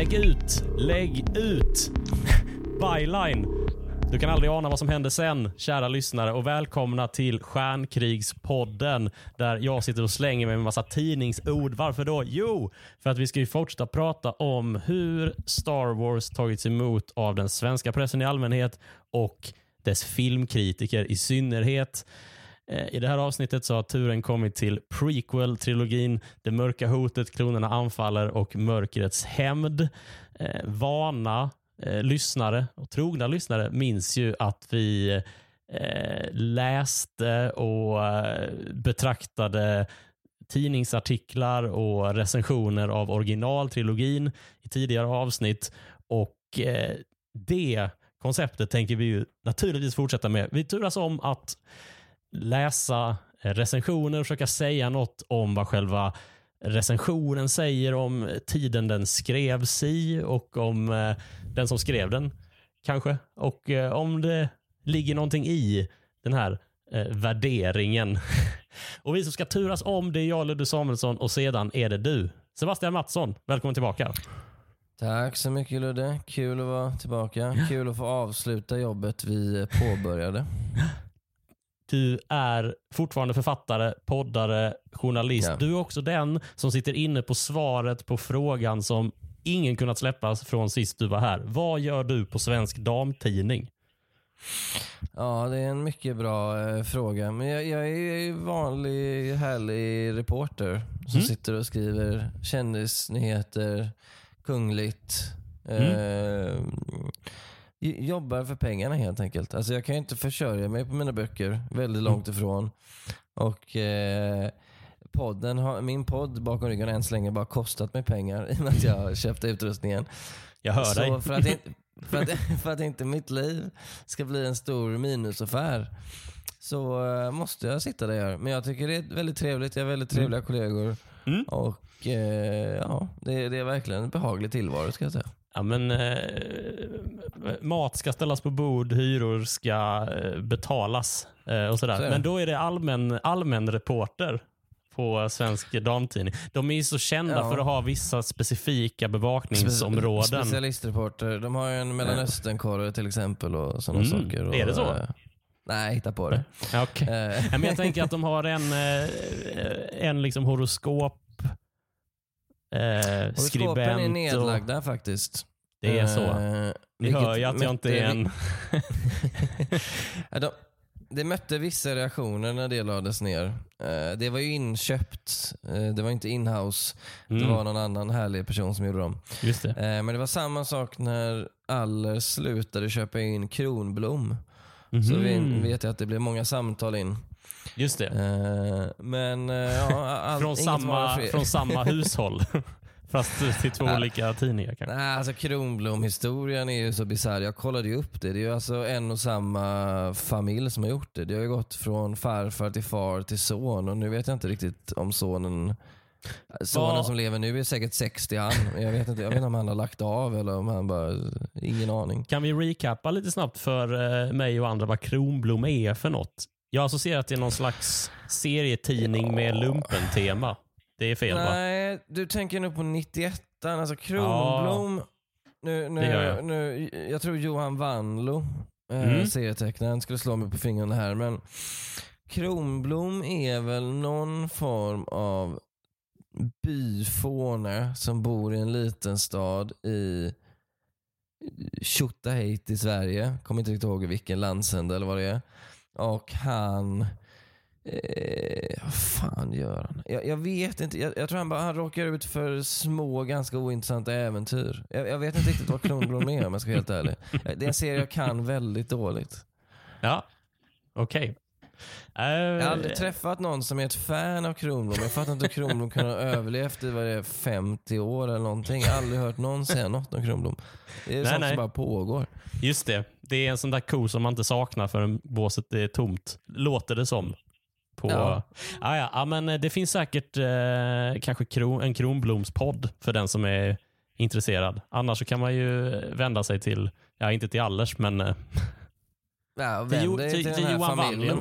Lägg ut, lägg ut. Byline. Du kan aldrig ana vad som händer sen, kära lyssnare. Och välkomna till Stjärnkrigspodden, där jag sitter och slänger mig med en massa tidningsord. Varför då? Jo, för att vi ska ju fortsätta prata om hur Star Wars tagits emot av den svenska pressen i allmänhet och dess filmkritiker i synnerhet. Eh, I det här avsnittet så har turen kommit till prequel-trilogin Det mörka hotet, Kronorna anfaller och Mörkrets hämnd. Eh, vana eh, lyssnare och trogna lyssnare minns ju att vi eh, läste och eh, betraktade tidningsartiklar och recensioner av originaltrilogin i tidigare avsnitt. Och eh, det konceptet tänker vi ju naturligtvis fortsätta med. Vi turas om att läsa recensioner och försöka säga något om vad själva recensionen säger om tiden den skrevs i och om eh, den som skrev den kanske. Och eh, om det ligger någonting i den här eh, värderingen. och vi som ska turas om det är jag, Ludde Samuelsson och sedan är det du. Sebastian Mattsson, välkommen tillbaka. Tack så mycket Ludde. Kul att vara tillbaka. Kul att få avsluta jobbet vi påbörjade. Du är fortfarande författare, poddare, journalist. Ja. Du är också den som sitter inne på svaret på frågan som ingen kunnat släppas från sist du var här. Vad gör du på Svensk Damtidning? Ja, det är en mycket bra eh, fråga. Men jag, jag är vanlig härlig reporter som Mm. sitter och skriver kändisnyheter, kungligt. Mm. Eh, j- jobbar för pengarna helt enkelt. Alltså jag kan ju inte försörja mig på mina böcker, väldigt långt Mm. ifrån. Och eh, podden har, min podd bakom ryggen har än så länge bara kostat mig pengar i och med att jag köpte utrustningen. Jag hör dig. Så för att, inte, för, att, för att inte mitt liv ska bli en stor minusaffär så eh, måste jag sitta där jag gör. Men jag tycker det är väldigt trevligt. Jag har väldigt trevliga kollegor. Mm. Och eh, ja, det, det är verkligen en behaglig tillvaro ska jag säga. Ja, men, eh, mat ska ställas på bord, hyror ska eh, betalas eh, och sådär. Så det. men då är det allmän, allmän reporter på Svensk Damtidning. De är ju så kända Ja. för att ha vissa specifika bevakningsområden. Specialistreporter. De har ju en Mellanösternkorre till exempel och sådana Mm. saker. Och, Är det så? eh, nej, hitta på det. Ja, okej. Eh, Ja, men jag tänker att de har en, eh, en liksom horoskop eh, skribent. är och, nedlagda faktiskt. det är så. Eh, Ni hör ju att jag inte är en... De, det mötte vissa reaktioner när det lades ner. Eh, det var ju inköpt. Eh, det var inte inhouse. Det Mm. var någon annan härlig person som gjorde dem. Just det. Eh, men det var samma sak när Aller slutade köpa in Kronblom. Så vi Mhm. vet jag att det blev många samtal in. Just det. Eh, men eh, ja, all, Från samma, från samma hushåll. Fast till två olika tidningar kanske. Nej, alltså Kronblom-historien är ju så bisarr. Jag kollade ju upp det. Det är ju alltså en och samma familj som har gjort det. Det har ju gått från farfar till far till son och nu vet jag inte riktigt om sonen Sonen Vad- som lever nu är säkert 60 han. Jag vet, inte, jag vet inte om han har lagt av eller om han bara... Ingen aning. Kan vi recappa lite snabbt för eh, mig och andra vad Kronblom är för något? Jag associerar till någon slags serietidning med lumpen-tema. Det är fel va? Nej, du tänker nu på 91 Alltså Kronblom. Nu, nu, Det gör jag. Nu, jag tror Johan Wanlo, eh, Mm. serietecknaren, skulle slå mig på fingrarna här. Men Kronblom är väl någon form av byfåne som bor i en liten stad i Tjotahejt i Sverige. Kommer inte riktigt ihåg vilken landsända eller vad det är. Och han... Eh, vad fan gör han? Jag, jag vet inte. Jag, jag tror han, bara, han råkar ut för små, ganska ointressanta äventyr. Jag, jag vet inte riktigt vad Kronblom är om jag ska vara helt ärlig. Det är en serie jag kan väldigt dåligt. Ja, okej. Eh, Jag har aldrig träffat någon som är ett fan av Kronblom. Jag fattar inte hur Kronblom kan ha överlevt i vad det är, 50 år eller någonting. Jag har aldrig hört någon säga något om Kronblom. Det är Nej, sånt nej. som bara pågår. Just det. Det är en sån där ko som man inte saknar förrän båset är tomt. Låter det som. På... Ja. Ah, ja. ja, men eh, det finns säkert eh, kanske kron, en Kronblomspodd för den som är intresserad. Annars så kan man ju vända sig till, ja inte till Allers, men eh, Ja, Till, Jo- till, till till den här Johan familjen.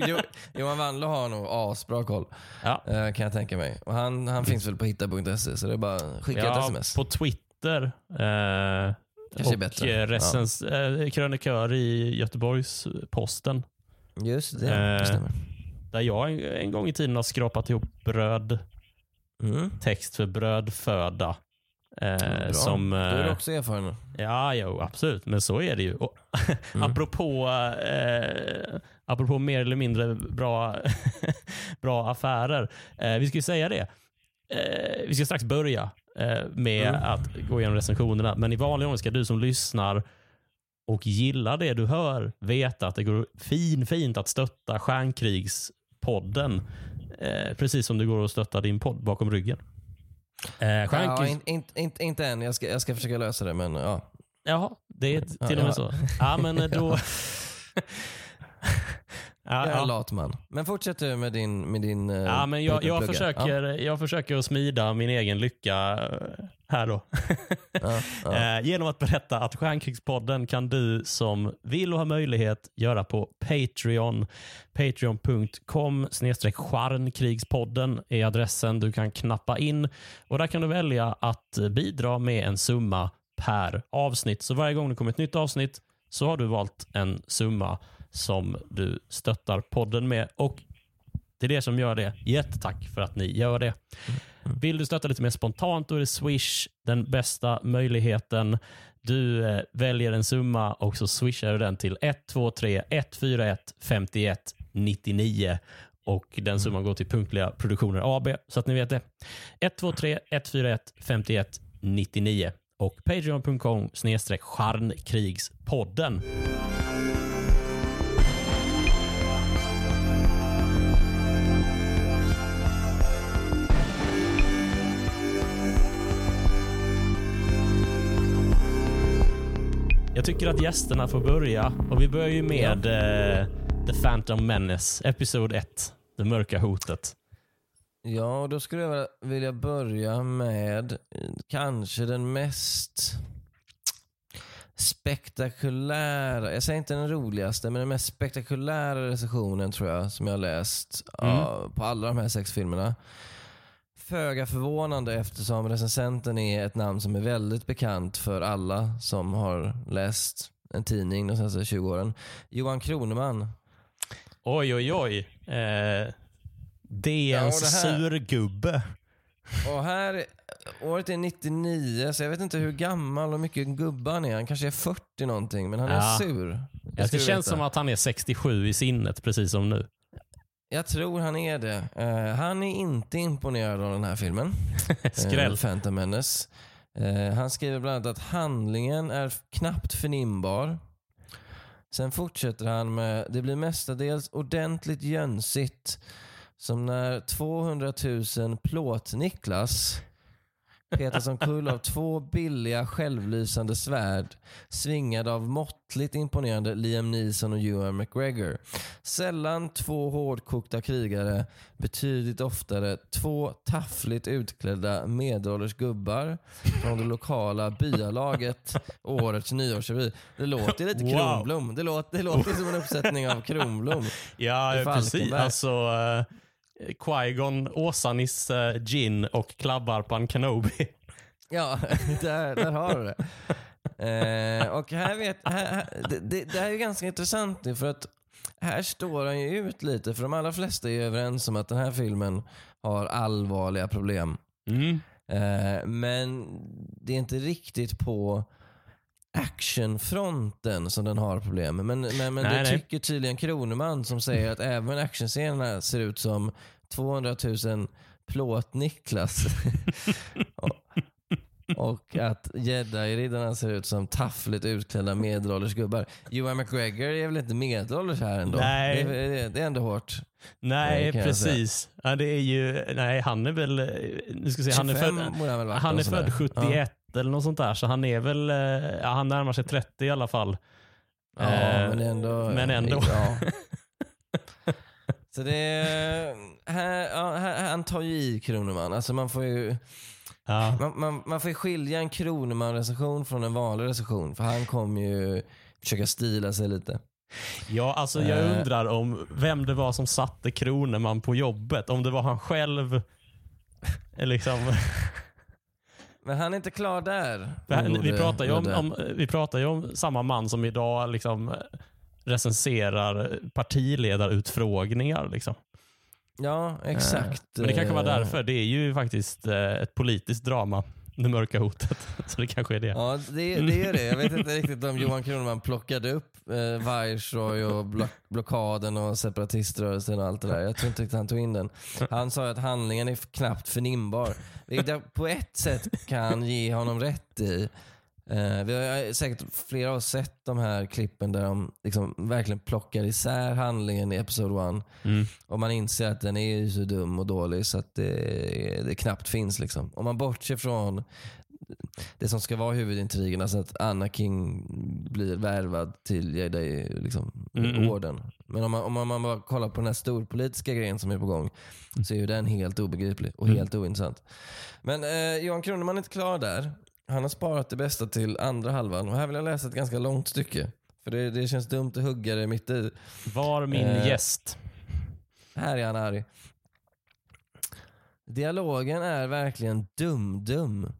Jo, Johan Wandler har nog asbra koll, ja. eh, kan jag tänka mig. Och han, han finns väl på hitta.se, så det är bara att skicka ett ja, sms. på Twitter. Eh, Kanske och bättre. eh, recens, eh, krönikör i Göteborgs-Posten. Just det, det Eh, stämmer. Där jag en, en gång i tiden har skrapat ihop bröd, Mm. text för brödföda. Eh, Bra. som, Då är du eh, också erfaren. Ja, jo, absolut. Men så är det ju. Och, Mm. apropå, eh, apropå mer eller mindre bra, bra affärer. Eh, vi ska ju säga det. Eh, vi ska strax börja eh, med Mm. att gå igenom recensionerna. Men i vanlig ordning ska du som lyssnar och gillar det du hör veta att det går fin, fint att stötta Stjärnkrigspodden. Eh, precis som det går att stötta din podd bakom ryggen. Eh, Ja, in, in, in, inte än, jag ska, jag ska försöka lösa det men ja. Jaha, det är t- Ja, till och med ja. så. Ja, men eh, då... ja, Jag är en lat man. Men fortsätt du med din, med din eh, ja, men jag, jag, försöker, jag försöker att smida min egen lycka eh, här då. Ja, ja. Eh, genom att berätta att Stjärnkrigspodden kan du som vill och har möjlighet göra på Patreon. Patreon.com stjärnkrigspodden är adressen du kan knappa in. och Där kan du välja att bidra med en summa per avsnitt. Så varje gång det kommer ett nytt avsnitt så har du valt en summa som du stöttar podden med. Och Det är det som gör det. Jättetack för att ni gör det. Vill du stötta lite mer spontant då är det Swish den bästa möjligheten. Du eh, väljer en summa och så swishar du den till 123 141 51 99 och den summan går till Punktliga Produktioner AB så att ni vet det. 123 141 51 99 och patreon.com snedstreck charnkrigspodden. Jag tycker att gästerna får börja och vi börjar ju med eh, The Phantom Menace, episod 1. Det mörka hotet. Ja, då skulle jag vilja börja med eh, kanske den mest spektakulära, jag säger inte den roligaste, men den mest spektakulära recensionen tror jag som jag har läst Mm. ja, på alla de här sex filmerna. Föga förvånande eftersom recensenten är ett namn som är väldigt bekant för alla som har läst en tidning de senaste 20 åren. Johan Kroneman. Oj, oj, oj. Eh, Ja, DNs det här- surgubbe. Och här, året är 99, så jag vet inte hur gammal och mycket gubbe han är. Han kanske är 40 någonting, men han är Ja. sur. Ja, ska det du känns veta. som att han är 67 i sinnet, precis som nu. Jag tror han är det. Eh, han är inte imponerad av den här filmen. Skräll. Eh, Phantom Menace. Eh, han skriver bland annat att handlingen är knappt förnimbar. Sen fortsätter han med, det blir mestadels ordentligt jönsigt. Som när 200 000 plåt-Niklas petas omkull av två billiga självlysande svärd svingade av måttligt imponerande Liam Neeson och Ewan McGregor. Sällan två hårdkokta krigare, betydligt oftare två taffligt utklädda medelålders gubbar från det lokala byalaget årets nyårsrevy. Det låter lite Wow. Kronblom. Det låter, det låter som en uppsättning av Kronblom. Ja, precis. Alltså, uh, Qui-Gon, Åsanis uh, gin och Klabbarpan Kenobi. Ja, där, där har du det. Eh, och här vet, här, här, det, det, det här är ju ganska intressant nu för att här står han ju ut lite för de allra flesta är ju överens om att den här filmen har allvarliga problem. Mm. Eh, men det är inte riktigt på actionfronten som den har problem. Men, men, men Nej, det nej. tycker tydligen Kroneman som säger att även actionscenerna ser ut som 200 000 plåt-Niklas. och, att jedi-riddarna ser ut som taffligt utklädda medelålders gubbar. Johan McGregor är väl inte medelålders här ändå? Nej. Det, är, det, är- ändå hårt. Nej, precis. Ja, det är ju, nej, han är väl, nu ska se, han är 25 född, han han är född 71 eller något sånt där, så han är väl, eh, ja, han närmar sig 30 i alla fall. Ja, Eh, men ändå. men ändå. Ja. Så det är, här, ja, här, han tar ju i Kroneman. Alltså man får ju Ja. man, man, man får ju skilja en Kroneman-recension från en vanlig recension. För han kom ju försöka stila sig lite. Ja, alltså jag Eh. undrar om vem det var som satte Kroneman på jobbet. Om det var han själv. Eh, liksom, Men han är inte klar där. Här- vi, pratar ju om, om, vi pratar ju om samma man som idag liksom recenserar partiledarutfrågningar. Liksom. Ja, exakt. Men det kanske var Eh, därför. Det är ju faktiskt eh, ett politiskt drama, det mörka hotet. Så det kanske är det. Ja, det, det är det. Jag vet inte riktigt om Johan Kroneman plockade upp eh, Viceroy och block, blockaden och separatiströrelsen och allt det där. Jag tror inte riktigt han tog in den. Han sa att handlingen är knappt förnimbar. Vilket jag på ett sätt kan ge honom rätt i. Eh, vi har säkert flera oss sett de här klippen där de liksom verkligen plockar isär handlingen i Episode 1. Mm. Och man inser att den är ju så dum och dålig så att det, det knappt finns. Liksom. Om man bortser från det som ska vara huvudintrigen, alltså att Anakin blir värvad till Jedi liksom, Mm. orden. Men om man, om man bara kollar på den här storpolitiska grejen som är på gång så är ju den helt obegriplig och Mm. helt ointressant. Men eh, Johan Kroneman är inte klar där. Han har sparat det bästa till andra halvan och här vill jag läsa ett ganska långt stycke. För det, det känns dumt att hugga det mitt i. Var min Eh, gäst. Här är han arg. Dialogen är verkligen dum-dum.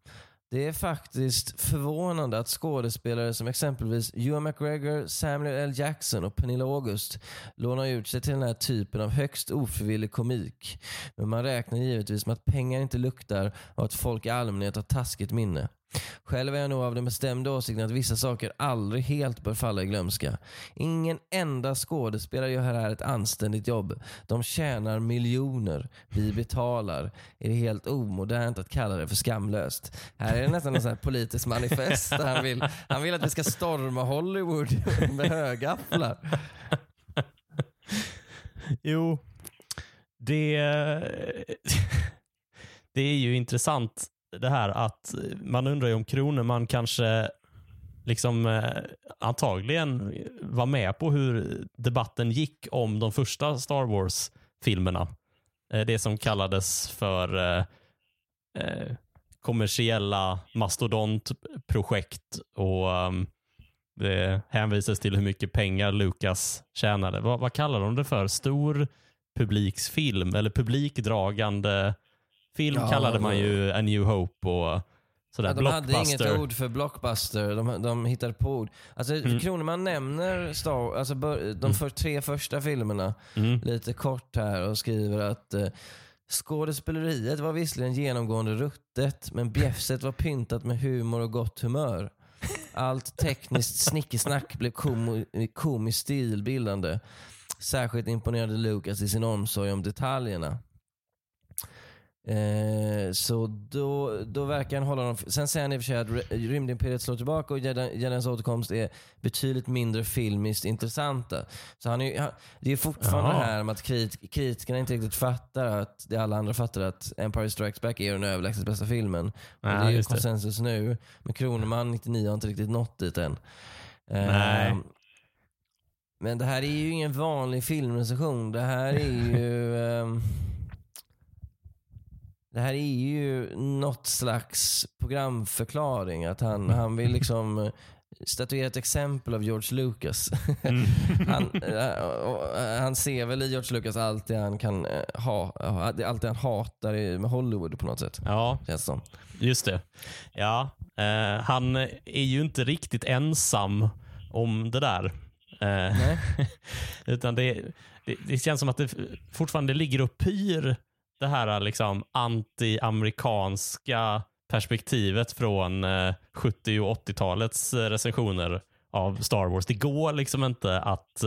Det är faktiskt förvånande att skådespelare som exempelvis Ewan McGregor, Samuel L. Jackson och Pernilla August lånar ut sig till den här typen av högst ofrivillig komik. Men man räknar givetvis med att pengar inte luktar och att folk i allmänhet har taskigt minne. Själv är jag nog av den bestämda åsikten att vissa saker aldrig helt bör falla i glömska. Ingen enda skådespelare gör här ett anständigt jobb. De tjänar miljoner. Vi betalar. Är det helt omodernt att kalla det för skamlöst? Här är det nästan en politiskt politisk manifest. Han vill, han vill att vi ska storma Hollywood med högafflar. Jo, det, det är ju intressant det här att man undrar ju om Kroneman kanske liksom eh, antagligen var med på hur debatten gick om de första Star Wars-filmerna. Eh, Det som kallades för eh, eh, kommersiella mastodontprojekt och um, det hänvisas till hur mycket pengar Lucas tjänade. Vad, vad kallar de det för? Stor publiksfilm eller publikdragande film Ja, kallade man ju A New Hope och sådär. Ja, de hade inget ord för blockbuster. De, de hittade på ord. Alltså, Mm. Kroneman nämner Star, alltså, de för, tre första filmerna Mm. lite kort här och skriver att eh, skådespeleriet var visserligen genomgående ruttet men bjäfset var pyntat med humor och gott humör. Allt tekniskt snickesnack blev komo, komiskt stilbildande. Särskilt imponerade Lucas i sin omsorg om detaljerna. Eh, så då, då verkar han hålla dem... Sen säger han i och för sig att Ry- Rymdimperiet slår tillbaka och Jedi- Jedins återkomst är betydligt mindre filmiskt intressanta. Så han är, han, det är fortfarande Jaha. det här med att krit, kritikerna inte riktigt fattar att det alla andra fattar att Empire Strikes Back är den överlägset bästa filmen. Och Ja, det är ju just det. konsensus nu. Men Kroneman 99 har inte riktigt nått dit än. Eh, Nej. Men det här är ju ingen vanlig filmrecension. Det här är ju... det här är ju något slags programförklaring. Att han, han vill liksom eh, statuera ett exempel av George Lucas. Mm. han, eh, eh, han ser väl i George Lucas allt det han kan ha, allt han hatar med Hollywood på något sätt. Ja, Känns som. just det. Ja, eh, han är ju inte riktigt ensam om det där. Eh. Utan det, det, det känns som att det fortfarande ligger och pyr det här eh, liksom anti-amerikanska perspektivet från eh, 70 och 80-talets eh, recensioner av Star Wars. Det går liksom inte att,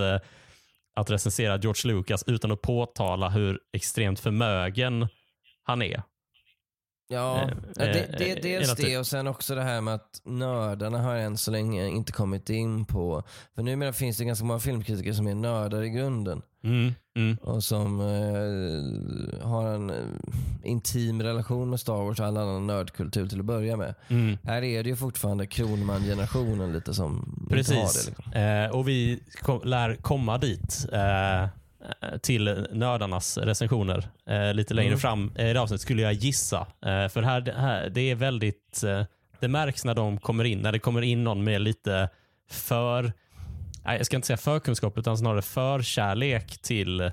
att recensera George Lucas utan att påtala hur extremt förmögen han är. Ja, Eh, ja, det, eh, det, eh, dels hela det tiden. och sen också det här med att nördarna har än så länge inte kommit in på... För numera finns det ganska många filmkritiker som är nördar i grunden. Mm, mm, och som eh, har en eh, intim relation med Star Wars och all annan nördkultur till att börja med. mm. Här är det ju fortfarande Kronman-generationen lite som inte har Precis. det. Liksom. Eh, och vi kom, lär komma dit eh, till nördarnas recensioner eh, lite längre Mm. fram i det avsnittet skulle jag gissa. Eh, för här, det här, det är väldigt, eh, det märks när de kommer in, när det kommer in någon med lite för jag ska inte säga förkunskap, utan snarare förkärlek till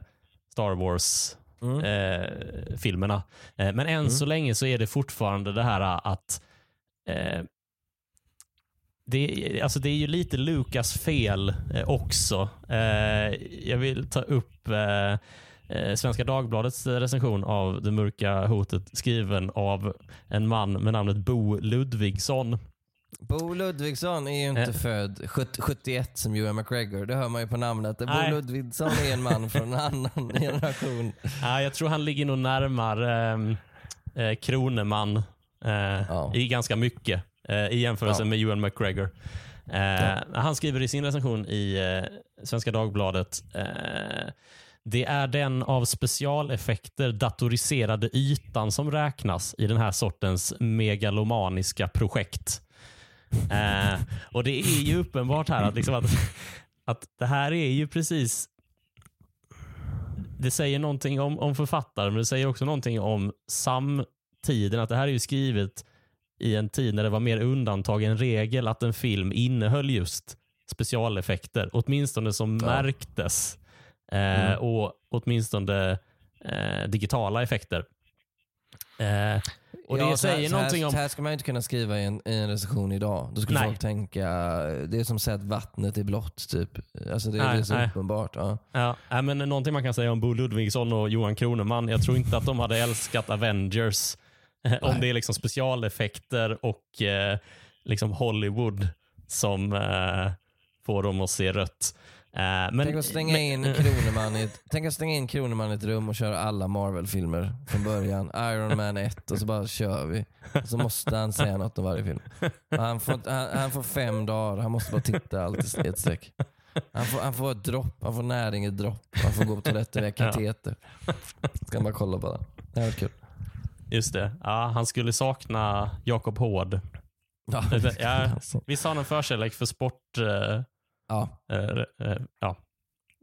Star Wars-filmerna. Mm. Eh, men än så länge så är det fortfarande det här att eh, det, alltså det är ju lite Lukas fel eh, också. Eh, jag vill ta upp eh, Svenska Dagbladets recension av Det mörka hotet skriven av en man med namnet Bo Ludvigsson. Bo Ludvigsson är ju inte Eh. född 70, 71 som Ewan McGregor. Det hör man ju på namnet. Bo Nej. Ludvigsson är en man från en annan generation. Ja, jag tror han ligger nog närmare eh, eh, Kroneman eh, Ja. i ganska mycket i jämförelse Ja. med Ewan McGregor. Eh, Han skriver i sin recension i eh, Svenska Dagbladet eh, det är den av specialeffekter datoriserade ytan som räknas i den här sortens megalomaniska projekt. Eh, och Det är ju uppenbart här att, liksom att, att det här är ju precis det säger någonting om, om författaren, men det säger också någonting om samtiden. Att det här är ju skrivet i en tid när det var mer undantag än regel att en film innehöll just specialeffekter. Åtminstone som Ja. märktes. Eh, Mm. Och åtminstone eh, digitala effekter. Eh, och det Ja, här- säger här, någonting om... Så här ska man inte kunna skriva i en, i en recension idag. Då skulle Nej. folk tänka, det är som att säga att vattnet är blått. Typ. Alltså det, det Nej, är så nej. uppenbart. Ja. Ja, men någonting man kan säga om Bo Ludvigsson och Johan Kroneman. Jag tror inte att de hade älskat Avengers om det är liksom specialeffekter och eh, liksom Hollywood som eh, får dem att se rött. Eh, men, Tänk att stänga men- in Kroneman i ett, tänk att stänga in Kroneman i ett rum och köra alla Marvel-filmer från början. Iron Man 1 och så bara kör vi. Och så måste han säga något om varje film. Han får, han, han får fem dagar, han måste bara titta allt i ett streck. Han får, han får ett dropp, han får näring i dropp. Han får gå på toaletten via kateter. Ska man bara kolla på det. Det här var kul. Just det. Ja, han skulle sakna Jakob Hård. Ja, Ja. Visst har han en förkärlek för sport? Eh, ja. eh, eh, ja.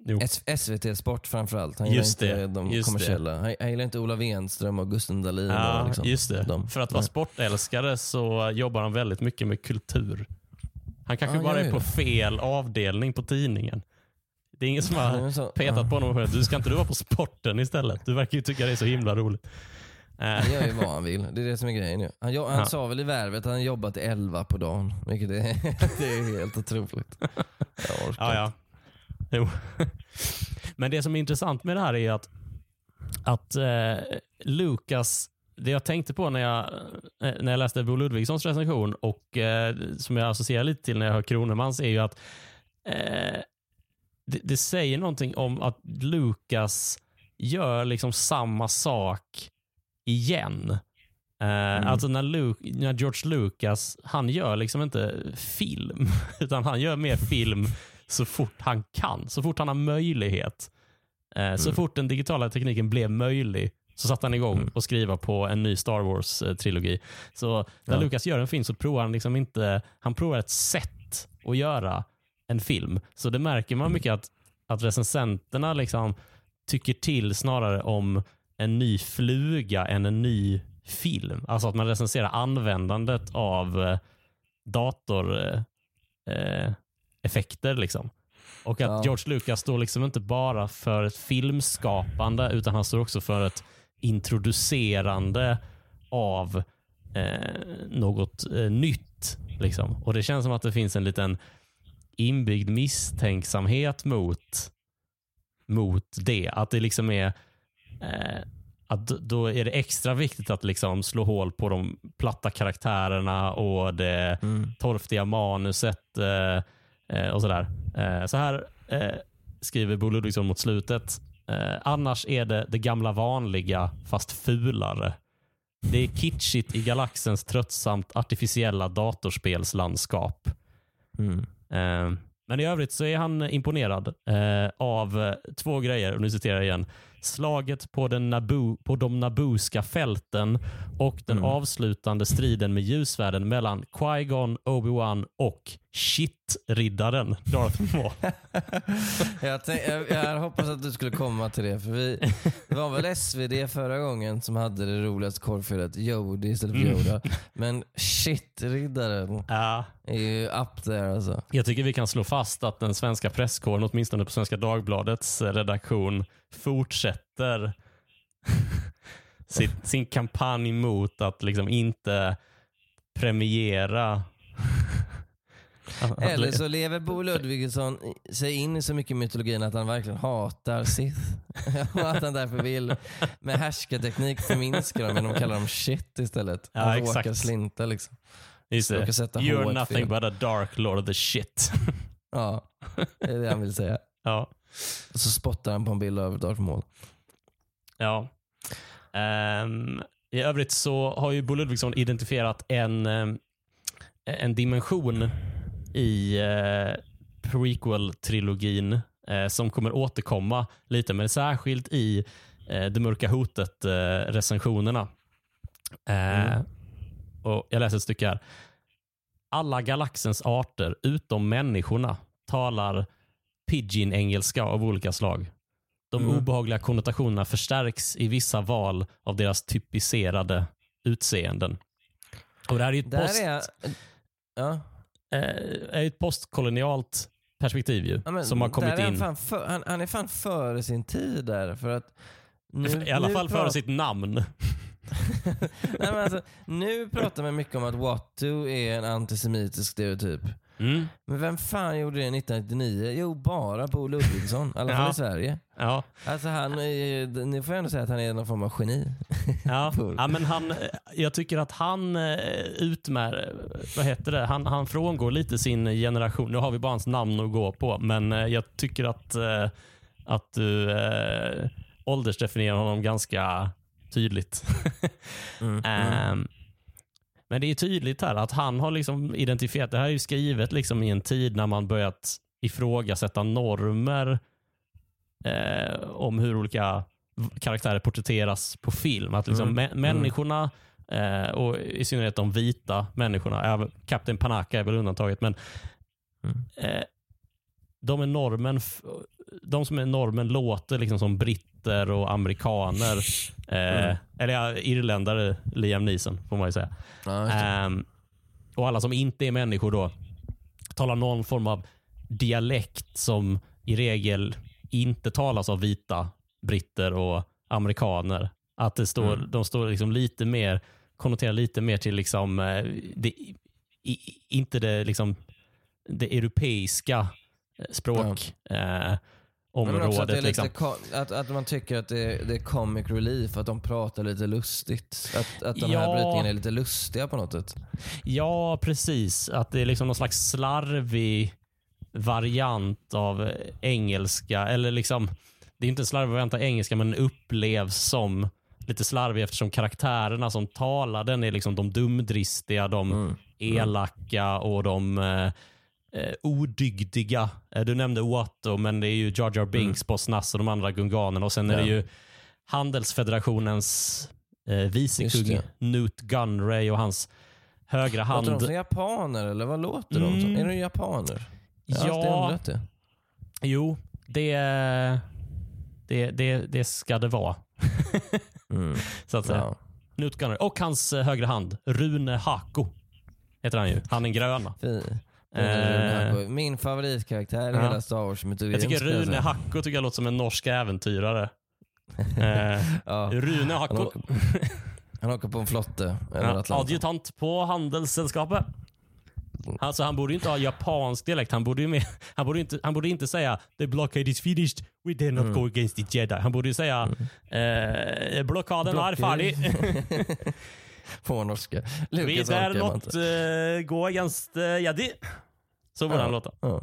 Jo. SVT Sport framförallt. Han Just gillar det, inte de just det. kommersiella. Han, han gillar inte Ola Wenström och Gusten Dahlin. Ja, och liksom, just det. de. För att vara sportälskare så jobbar han väldigt mycket med kultur. Han kanske Ja, bara är på det. fel avdelning på tidningen. Det är ingen som har petat på honom och sagt, du ska inte du vara på sporten istället? Du verkar ju tycka det är så himla roligt. Han gör ju vad han vill. Det är det som är grejen ju. Han, han Ja. sa väl i värvet att han jobbat till 11 på dagen. Vilket är, det är helt otroligt. Jag orkar Ja, ja. Jo. Men det som är intressant med det här är att, att eh, Lukas, det jag tänkte på när jag, eh, när jag läste Bo Ludvigssons recension och eh, som jag associerar lite till när jag hör Kronemans är ju att eh, det, det säger någonting om att Lukas gör liksom samma sak igen. Eh, Alltså när, Luke, när George Lucas, han gör liksom inte film, utan han gör mer film så fort han kan, så fort han har möjlighet. Eh, Så fort den digitala tekniken blev möjlig så satte han igång och skriva på en ny Star Wars-trilogi. Så när Ja. Lucas gör en film så provar han liksom inte, han provar ett sätt att göra en film. Så det märker man mycket att, att recensenterna liksom tycker till snarare om en ny fluga än en ny film. Alltså att man recenserar användandet av eh, datoreffekter. Eh, effekter liksom. Och att Ja. George Lucas står liksom inte bara för ett filmskapande utan han står också för ett introducerande av eh, något eh, nytt. Liksom. Och Det känns som att det finns en liten inbyggd misstänksamhet mot, mot det. Att det liksom är eh, att då är det extra viktigt att liksom slå hål på de platta karaktärerna och det Mm. torftiga manuset eh, eh, och sådär. Eh, så här eh, skriver Bo Ludvigsson mot slutet. Annars är det det gamla vanliga fast fulare. Det är kitschigt i galaxens tröttsamt artificiella datorspelslandskap. Mm. Men i övrigt så är han imponerad eh, av två grejer. Och nu citerar jag igen. Slaget på, den Naboo, på de Nabooska fälten och den avslutande striden med ljusvärden mellan Qui-Gon, Obi-Wan och Shit-riddaren Darth Maul. Jag, tänk, jag, jag hoppas att du skulle komma till det. För vi, det var väl SvD förra gången som hade det roligaste korvfyllet. Jody istället för Yoda. Men shit, riddaren Ja, är ju up there alltså. jag tycker vi kan slå fast att den svenska presskåren, åtminstone på Svenska Dagbladets redaktion, fortsätter sin, sin kampanj mot att liksom inte premiera Eller så lever Bo Ludvigsson sig in i så mycket mytologin att han verkligen hatar Sith. och att han därför vill med härskarteknik förminska dem genom att kalla dem shit istället. Ja, Han exakt. råkar slinta liksom. Just det. You're H1 nothing fel. but a dark lord of the shit. Ja, det är det han vill säga. ja. Och så spottar han på en bild av Darth Maul. Ja. Ehm, I övrigt så har ju Bo Ludvigsson identifierat en, ehm, en dimension i eh, prequel-trilogin eh, som kommer återkomma lite, men särskilt i eh, Det mörka hotet-recensionerna. Eh, Mm. och Jag läser ett stycke här. Alla galaxens arter, utom människorna, talar pidgin-engelska av olika slag. De Mm. obehagliga konnotationerna förstärks i vissa val av deras typiserade utseenden. Och Det här är ju ett, post, är jag... Ja. Eh, är ett postkolonialt perspektiv ju, Ja, som har kommit han, in. fan för, han, han är fan före sin tid där. För att nu, I alla nu fall före sitt namn. Nej, alltså, nu pratar man mycket om att Wattu är en antisemitisk stereotyp. Mm. Men vem fan gjorde det 1999? Jo, bara Bo Ludvigsson. I alla fall Ja. i Sverige. Ja. Alltså han, är- ni får ändå säga att han är någon form av geni. Ja. Ja, men han, jag tycker att han eh, utmär, vad heter det? Han, han frångår lite sin generation. Nu har vi bara hans namn att gå på, men eh, jag tycker att, eh, att du eh, åldersdefinierar honom ganska tydligt. Mm. Mm. Men det är tydligt här att han har liksom identifierat, det här är ju skrivet liksom i en tid när man börjat ifrågasätta normer eh, om hur olika karaktärer porträtteras på film. Att liksom Mm, mä- människorna, eh, och i synnerhet de vita människorna, Kapten Panaka är väl undantaget, men Mm. eh, de, är normen, de som är normen låter liksom som britter och amerikaner. Eh, Mm. Eller ja, irländare, Liam Neeson får man ju säga. Ehm, och alla som inte är människor då talar någon form av dialekt som i regel inte talas av vita britter och amerikaner. Att det står, Mm. de står liksom lite mer, konnoterar lite mer till liksom, eh, det, i, inte det, liksom, det europeiska språk. Eh, Också att, det är liksom. att, att man tycker att det är, det är comic relief, att de pratar lite lustigt. Att, att de här Ja. brytningarna är lite lustiga på något sätt. Ja, precis. Att det är liksom någon slags slarvig variant av eh, engelska. Eller liksom, det är inte en slarvig variant av engelska, men den upplevs som lite slarvig eftersom karaktärerna som talar den är liksom de dumdristiga, de Mm. elaka och de eh, odygdiga. Eh, du nämnde Watto, men det är ju Jar Jar Binks, Boss Nass och de andra gunganerna. Och sen är det Mm. Ja. ju Handelsfederationens eh, vicekung det. Newt Gunray och hans högra hand. Låter de som japaner eller vad låter de som? Mm. Är de japaner? Jag har alltid Ja, undrat det. jo, det, det, det, det ska det vara. Mm. Så att säga. Ja. Newt Gunray. Och hans eh, högra hand, Rune Hako. Heter han ju. Han är gröna. Fi. Eh. Min favoritkaraktär i Ja. hela Star Wars-mytologin. Jag tycker Rune. Hacko tycker jag låter som en norsk äventyrare. Eh, Ja. Rune Han, Hacko. åker, han åker på en flotte Ja, adjutant på Handelssällskapet. Alltså han borde inte ha japansk dialekt. Han borde, med, han borde, inte, han borde inte säga “The blockade is finished, we dare not Mm. go against the Jedi”. Han borde ju säga eh, “Blockaden är färdig, på norska. Lukas man not inte. uh, go against uh, Jedi”. Så borde Ja. han låta. Ja.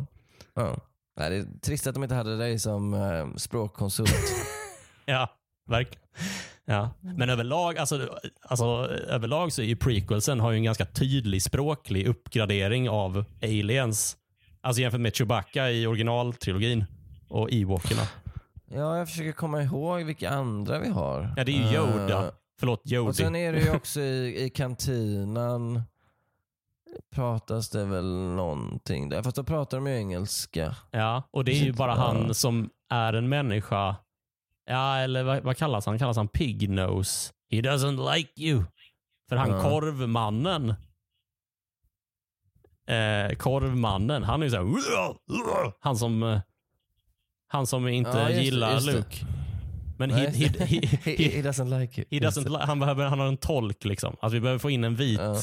Ja. Nej, det är trist att de inte hade dig som eh, språkkonsult. Ja, verkligen. Ja. Men överlag, alltså, alltså, överlag så är ju prequelsen har ju en ganska tydlig språklig uppgradering av aliens. Alltså jämfört med Chewbacca i originaltrilogin och Ewokerna. Ja, jag försöker komma ihåg vilka andra vi har. Ja, det är ju Yoda. Förlåt, Jody. och sen är det ju också i, i kantinan pratas det väl någonting där. Fast då pratar de ju engelska. Ja, och det är ju bara han som är en människa. Ja, eller vad, vad kallas han? Kallas han Pignose? He doesn't like you. För han Ja. korvmannen. Eh, korvmannen, han är ju såhär... Han som, eh, han som inte Ja, just gillar just det. Men he, he, he, he, doesn't like you. he doesn't li- han, behöver, han har en tolk. liksom. Alltså, vi behöver få in en vit Ja.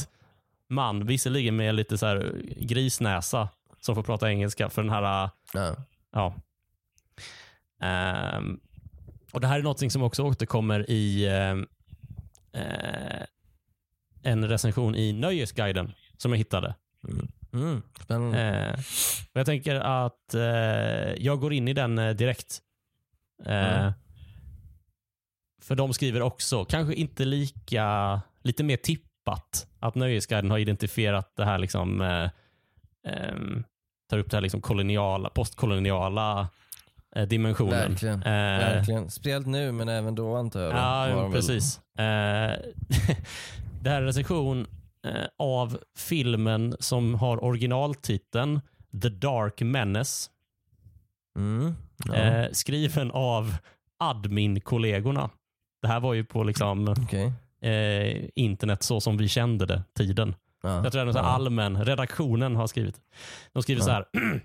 man, visserligen med lite så här grisnäsa, som får prata engelska för den här Ja. Ja. Ehm, och Det här är något som också återkommer i ehm, eh, en recension i Nöjesguiden som jag hittade. Mm. Spännande. Eh, jag tänker att eh, jag går in i den eh, direkt. Eh, Mm. För de skriver också, kanske inte lika, lite mer tippat, att Nöjesguiden har identifierat det här liksom eh, ehm, tar upp det här liksom koloniala, postkoloniala eh, dimensionen. Verkligen. Eh, Verkligen. Speciellt nu, men även då antar jag. Ja, precis. Eh, det här är en recension eh, av filmen som har originaltiteln The Dark Menace. Mm. Ja. Eh, skriven av admin-kollegorna. Det här var ju på liksom, Okej. eh, internet så som vi kände det, tiden. Ja. Jag tror det här Ja. allmän, redaktionen har skrivit. De skriver Ja. så här.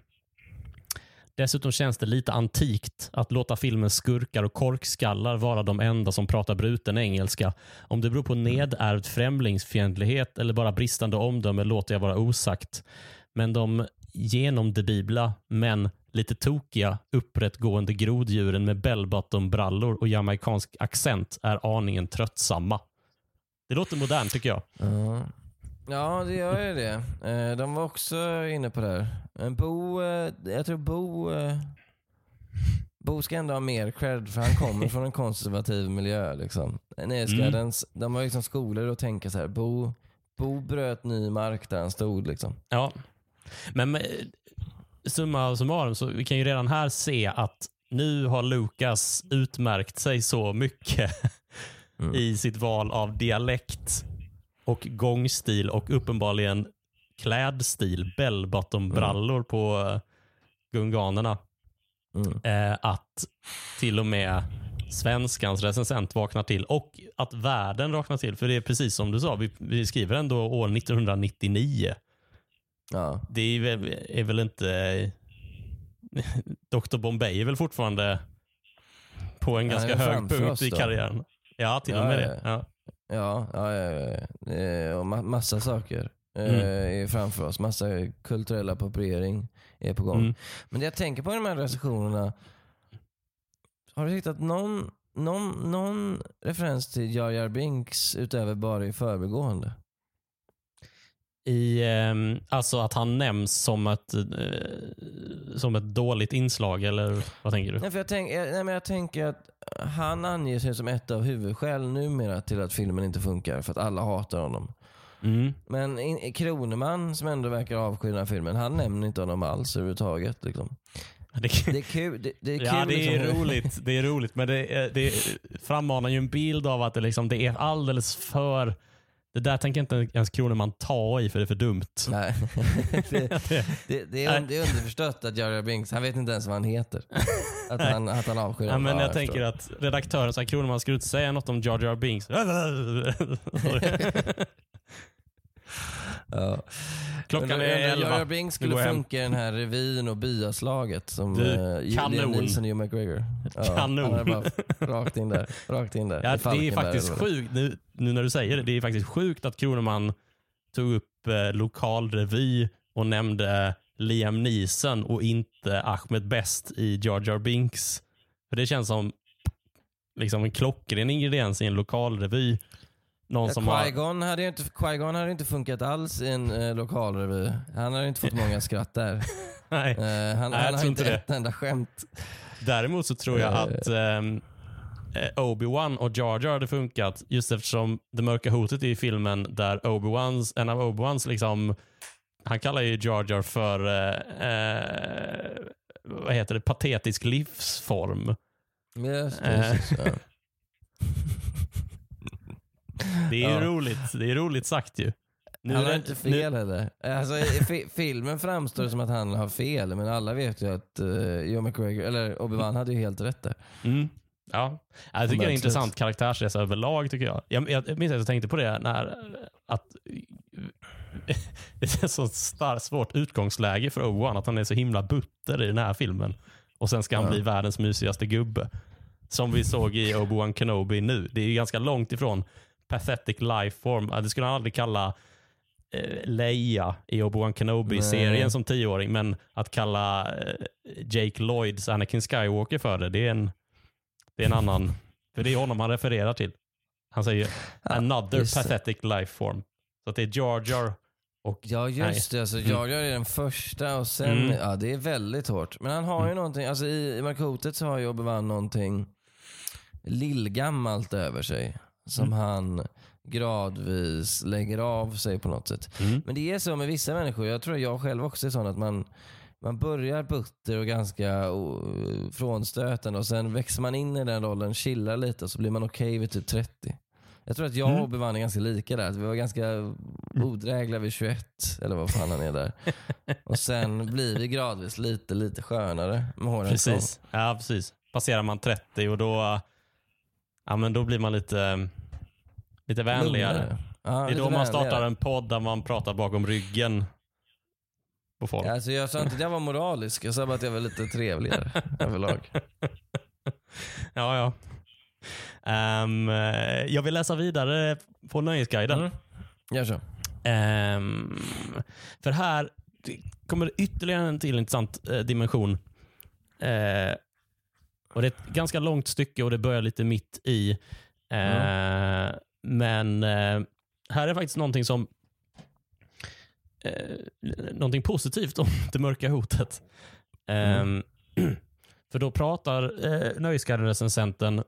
Dessutom känns det lite antikt att låta filmens skurkar och korkskallar vara de enda som pratar bruten engelska. Om det beror på nedärvd främlingsfientlighet eller bara bristande omdöme låter jag vara osagt. Men de genomdebibla, men lite tokiga, upprättgående groddjuren med bellbottom-brallor och jamaicansk accent är aningen tröttsamma. Det låter modernt tycker jag. Ja. Ja, det gör ju det. Eh, De var också inne på det här. Men Bo, eh, jag tror Bo, eh, Bo ska ändå ha mer cred för han kommer från en konservativ miljö. Liksom. Nöjesguidens, De var liksom skolor att tänka så här. Bo, Bo bröt ny mark där han stod. Liksom. Ja, men summa summarum så vi kan ju redan här se att nu har Lukas utmärkt sig så mycket Mm. i sitt val av dialekt och gångstil och uppenbarligen klädstil, bell-bottom-brallor på eh, gunganerna. Mm. Eh, att till och med svenskans recensent vaknar till och att världen vaknar till. För det är precis som du sa, vi, vi skriver ändå år 1999 Ja. det är väl, är väl inte... Dr Bombay är väl fortfarande på en Ja, ganska hög punkt i karriären. Ja, till och med ja, det. Ja. Ja, ja, ja, ja. Eh, och ma- massa saker eh, Mm. är framför oss. Massa kulturell appropriering är på gång. Mm. Men det jag tänker på i de här recensionerna. Har du hittat någon, någon, någon referens till Jar Jar Binks utöver bara i förbigående? I, ehm, alltså att han nämns som ett, eh, som ett dåligt inslag, eller vad tänker du? Nej, för jag, tänk, jag, nej, men jag tänker att han anger sig som ett av huvudskälen numera till att filmen inte funkar. För att alla hatar honom. Mm. Men in, Kroneman, som ändå verkar avsky den här filmen, han nämner inte honom alls överhuvudtaget. Liksom. Det, Det är kul. Det, det är ja, kul, det är liksom. roligt. Det är roligt, men det, det frammanar ju en bild av att det, liksom, det är alldeles för... Det där tänker inte ens Kroneman ta i, för det är för dumt. Nej. det, Det- det, är, det är underförstått att Jar Jar Binks, han vet inte ens vad han heter. Att han, att han avskyr Ja, men Ja, jag tänker att redaktören sa Kroneman skulle inte säga något om Jar Jar Binks. Ja. Klockan Men är elva. Binks Nu skulle funka i den här revyn och byaslaget som Du, kanon. Liam Neeson och Hugh McGregor. Ja, Kanon. Bara rakt in där. Rakt in där. Ja, det är faktiskt sjukt, nu, nu när du säger det, det är faktiskt sjukt att Kroneman tog upp eh, lokalrevy och nämnde Liam Neeson och inte Ahmed Best i Jar Jar Binks. För det känns som liksom en klockren ingrediens i en lokalrevy. Någon Ja, som har... Qui-Gon hade ju inte, Qui-Gon hade inte funkat alls i en uh, lokalrevy. Han hade inte fått många skratt där. Nej. Eh, han Nej, jag han har tror inte det. ett enda skämt. Däremot så tror jag Eh. att eh, Obi-Wan och Jar Jar hade funkat just eftersom det mörka hotet i filmen där Obi-Wans, en av Obi-Wans liksom, han kallar ju Jar Jar för, eh, eh, vad heter det, patetisk livsform. Yes, Eh. precis, ja. Det är ju Ja. roligt. Det är roligt sagt ju. Nu han har inte nu- fel heller. Alltså, filmen framstår som att han har fel, men alla vet ju att uh, Joe McGregor, eller Obi-Wan hade ju helt rätt där. Mm. Ja. Jag tycker det är en intressant karaktärsresa överlag. tycker Jag Jag, jag minns att jag tänkte på det när att det är ett så starkt, svårt utgångsläge för Obi-Wan att han är så himla butter i den här filmen. Och sen ska han Ja. bli världens mysigaste gubbe. Som vi såg i Obi-Wan Kenobi nu. Det är ju ganska långt ifrån pathetic life form. Ja, Det skulle han aldrig kalla eh, Leia i Obi-Wan Kenobi-serien Nej. som tioåring. Men att kalla eh, Jake Lloyds Anakin Skywalker för det, det är en, det är en annan... För det är honom han refererar till. Han säger another det. pathetic life form. Så att det är Jar Jar och... Ja just det, alltså, Jar Jar är den första och sen, Mm. ja det är väldigt hårt. Men han har ju någonting, alltså i, i Markotet så har ju Obi-Wan någonting lillgammalt över sig. Som Mm. han gradvis lägger av sig på något sätt. Mm. Men det är så med vissa människor, jag tror jag själv också är sån att man, man börjar butter och ganska frånstötande och sen växer man in i den rollen, chillar lite och så blir man okej vid typ 30. Jag tror att jag Mm. och Obi-Wan är ganska lika där. Vi var ganska odrägliga vid 21, eller vad fan han är där. Och sen blir vi gradvis lite, lite skönare med håren Precis. Ja, precis. Passerar man 30 och då, ja, men då blir man lite, lite vänligare. Ja, Det är då man startar vänligare. en podd där man pratar bakom ryggen på folk. Ja, Alltså jag sa inte att jag var moralisk, jag sa bara att jag var lite trevligare överlag. Ja, ja. Eh, jag vill läsa vidare på Nöjesguiden. Mm. Gör så. Ehm, för här kommer ytterligare en till intressant eh, dimension. Eh, och Det är ett ganska långt stycke och det börjar lite mitt i. Eh, Men eh, här är faktiskt någonting som eh, någonting positivt om det mörka hotet. Ehm, för då pratar eh, Nöjesguiden-recensenten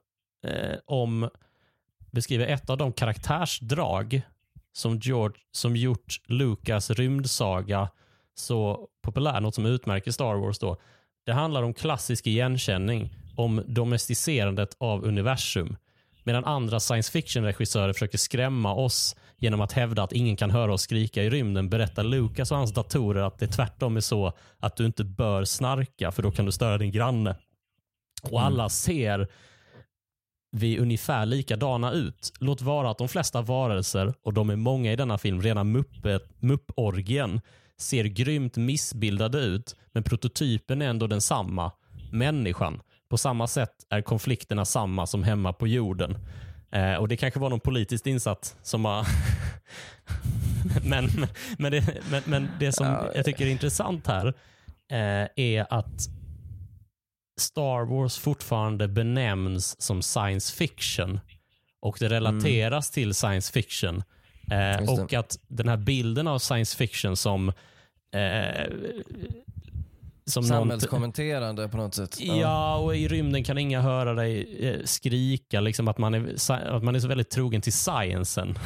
eh, om, beskriver ett av de karaktärsdrag som, George, som gjort Lucas rymdsaga så populär, något som utmärker Star Wars då. Det handlar om klassisk igenkänning, om domesticerandet av universum. Medan andra science fiction-regissörer försöker skrämma oss genom att hävda att ingen kan höra oss skrika i rymden berättar Lucas och hans datorer att det tvärtom är så att du inte bör snarka för då kan du störa din granne. Och alla ser vi ungefär likadana ut. Låt vara att de flesta varelser, och de är många i denna film, rena mupporgien, ser grymt missbildade ut, men prototypen är ändå densamma. Människan. På samma sätt är konflikterna samma som hemma på jorden. Eh, och Det kanske var någon politiskt insatt som har... men, men, det, men, men det som Ja. jag tycker är intressant här eh, är att Star Wars fortfarande benämns som science fiction och det relateras till science fiction. Eh, och att den här bilden av science fiction som eh, som någon, Samhällskommenterande på något sätt. Ja, och i rymden kan inga höra dig eh, skrika. Liksom att, man är, att man är så väldigt trogen till sciencen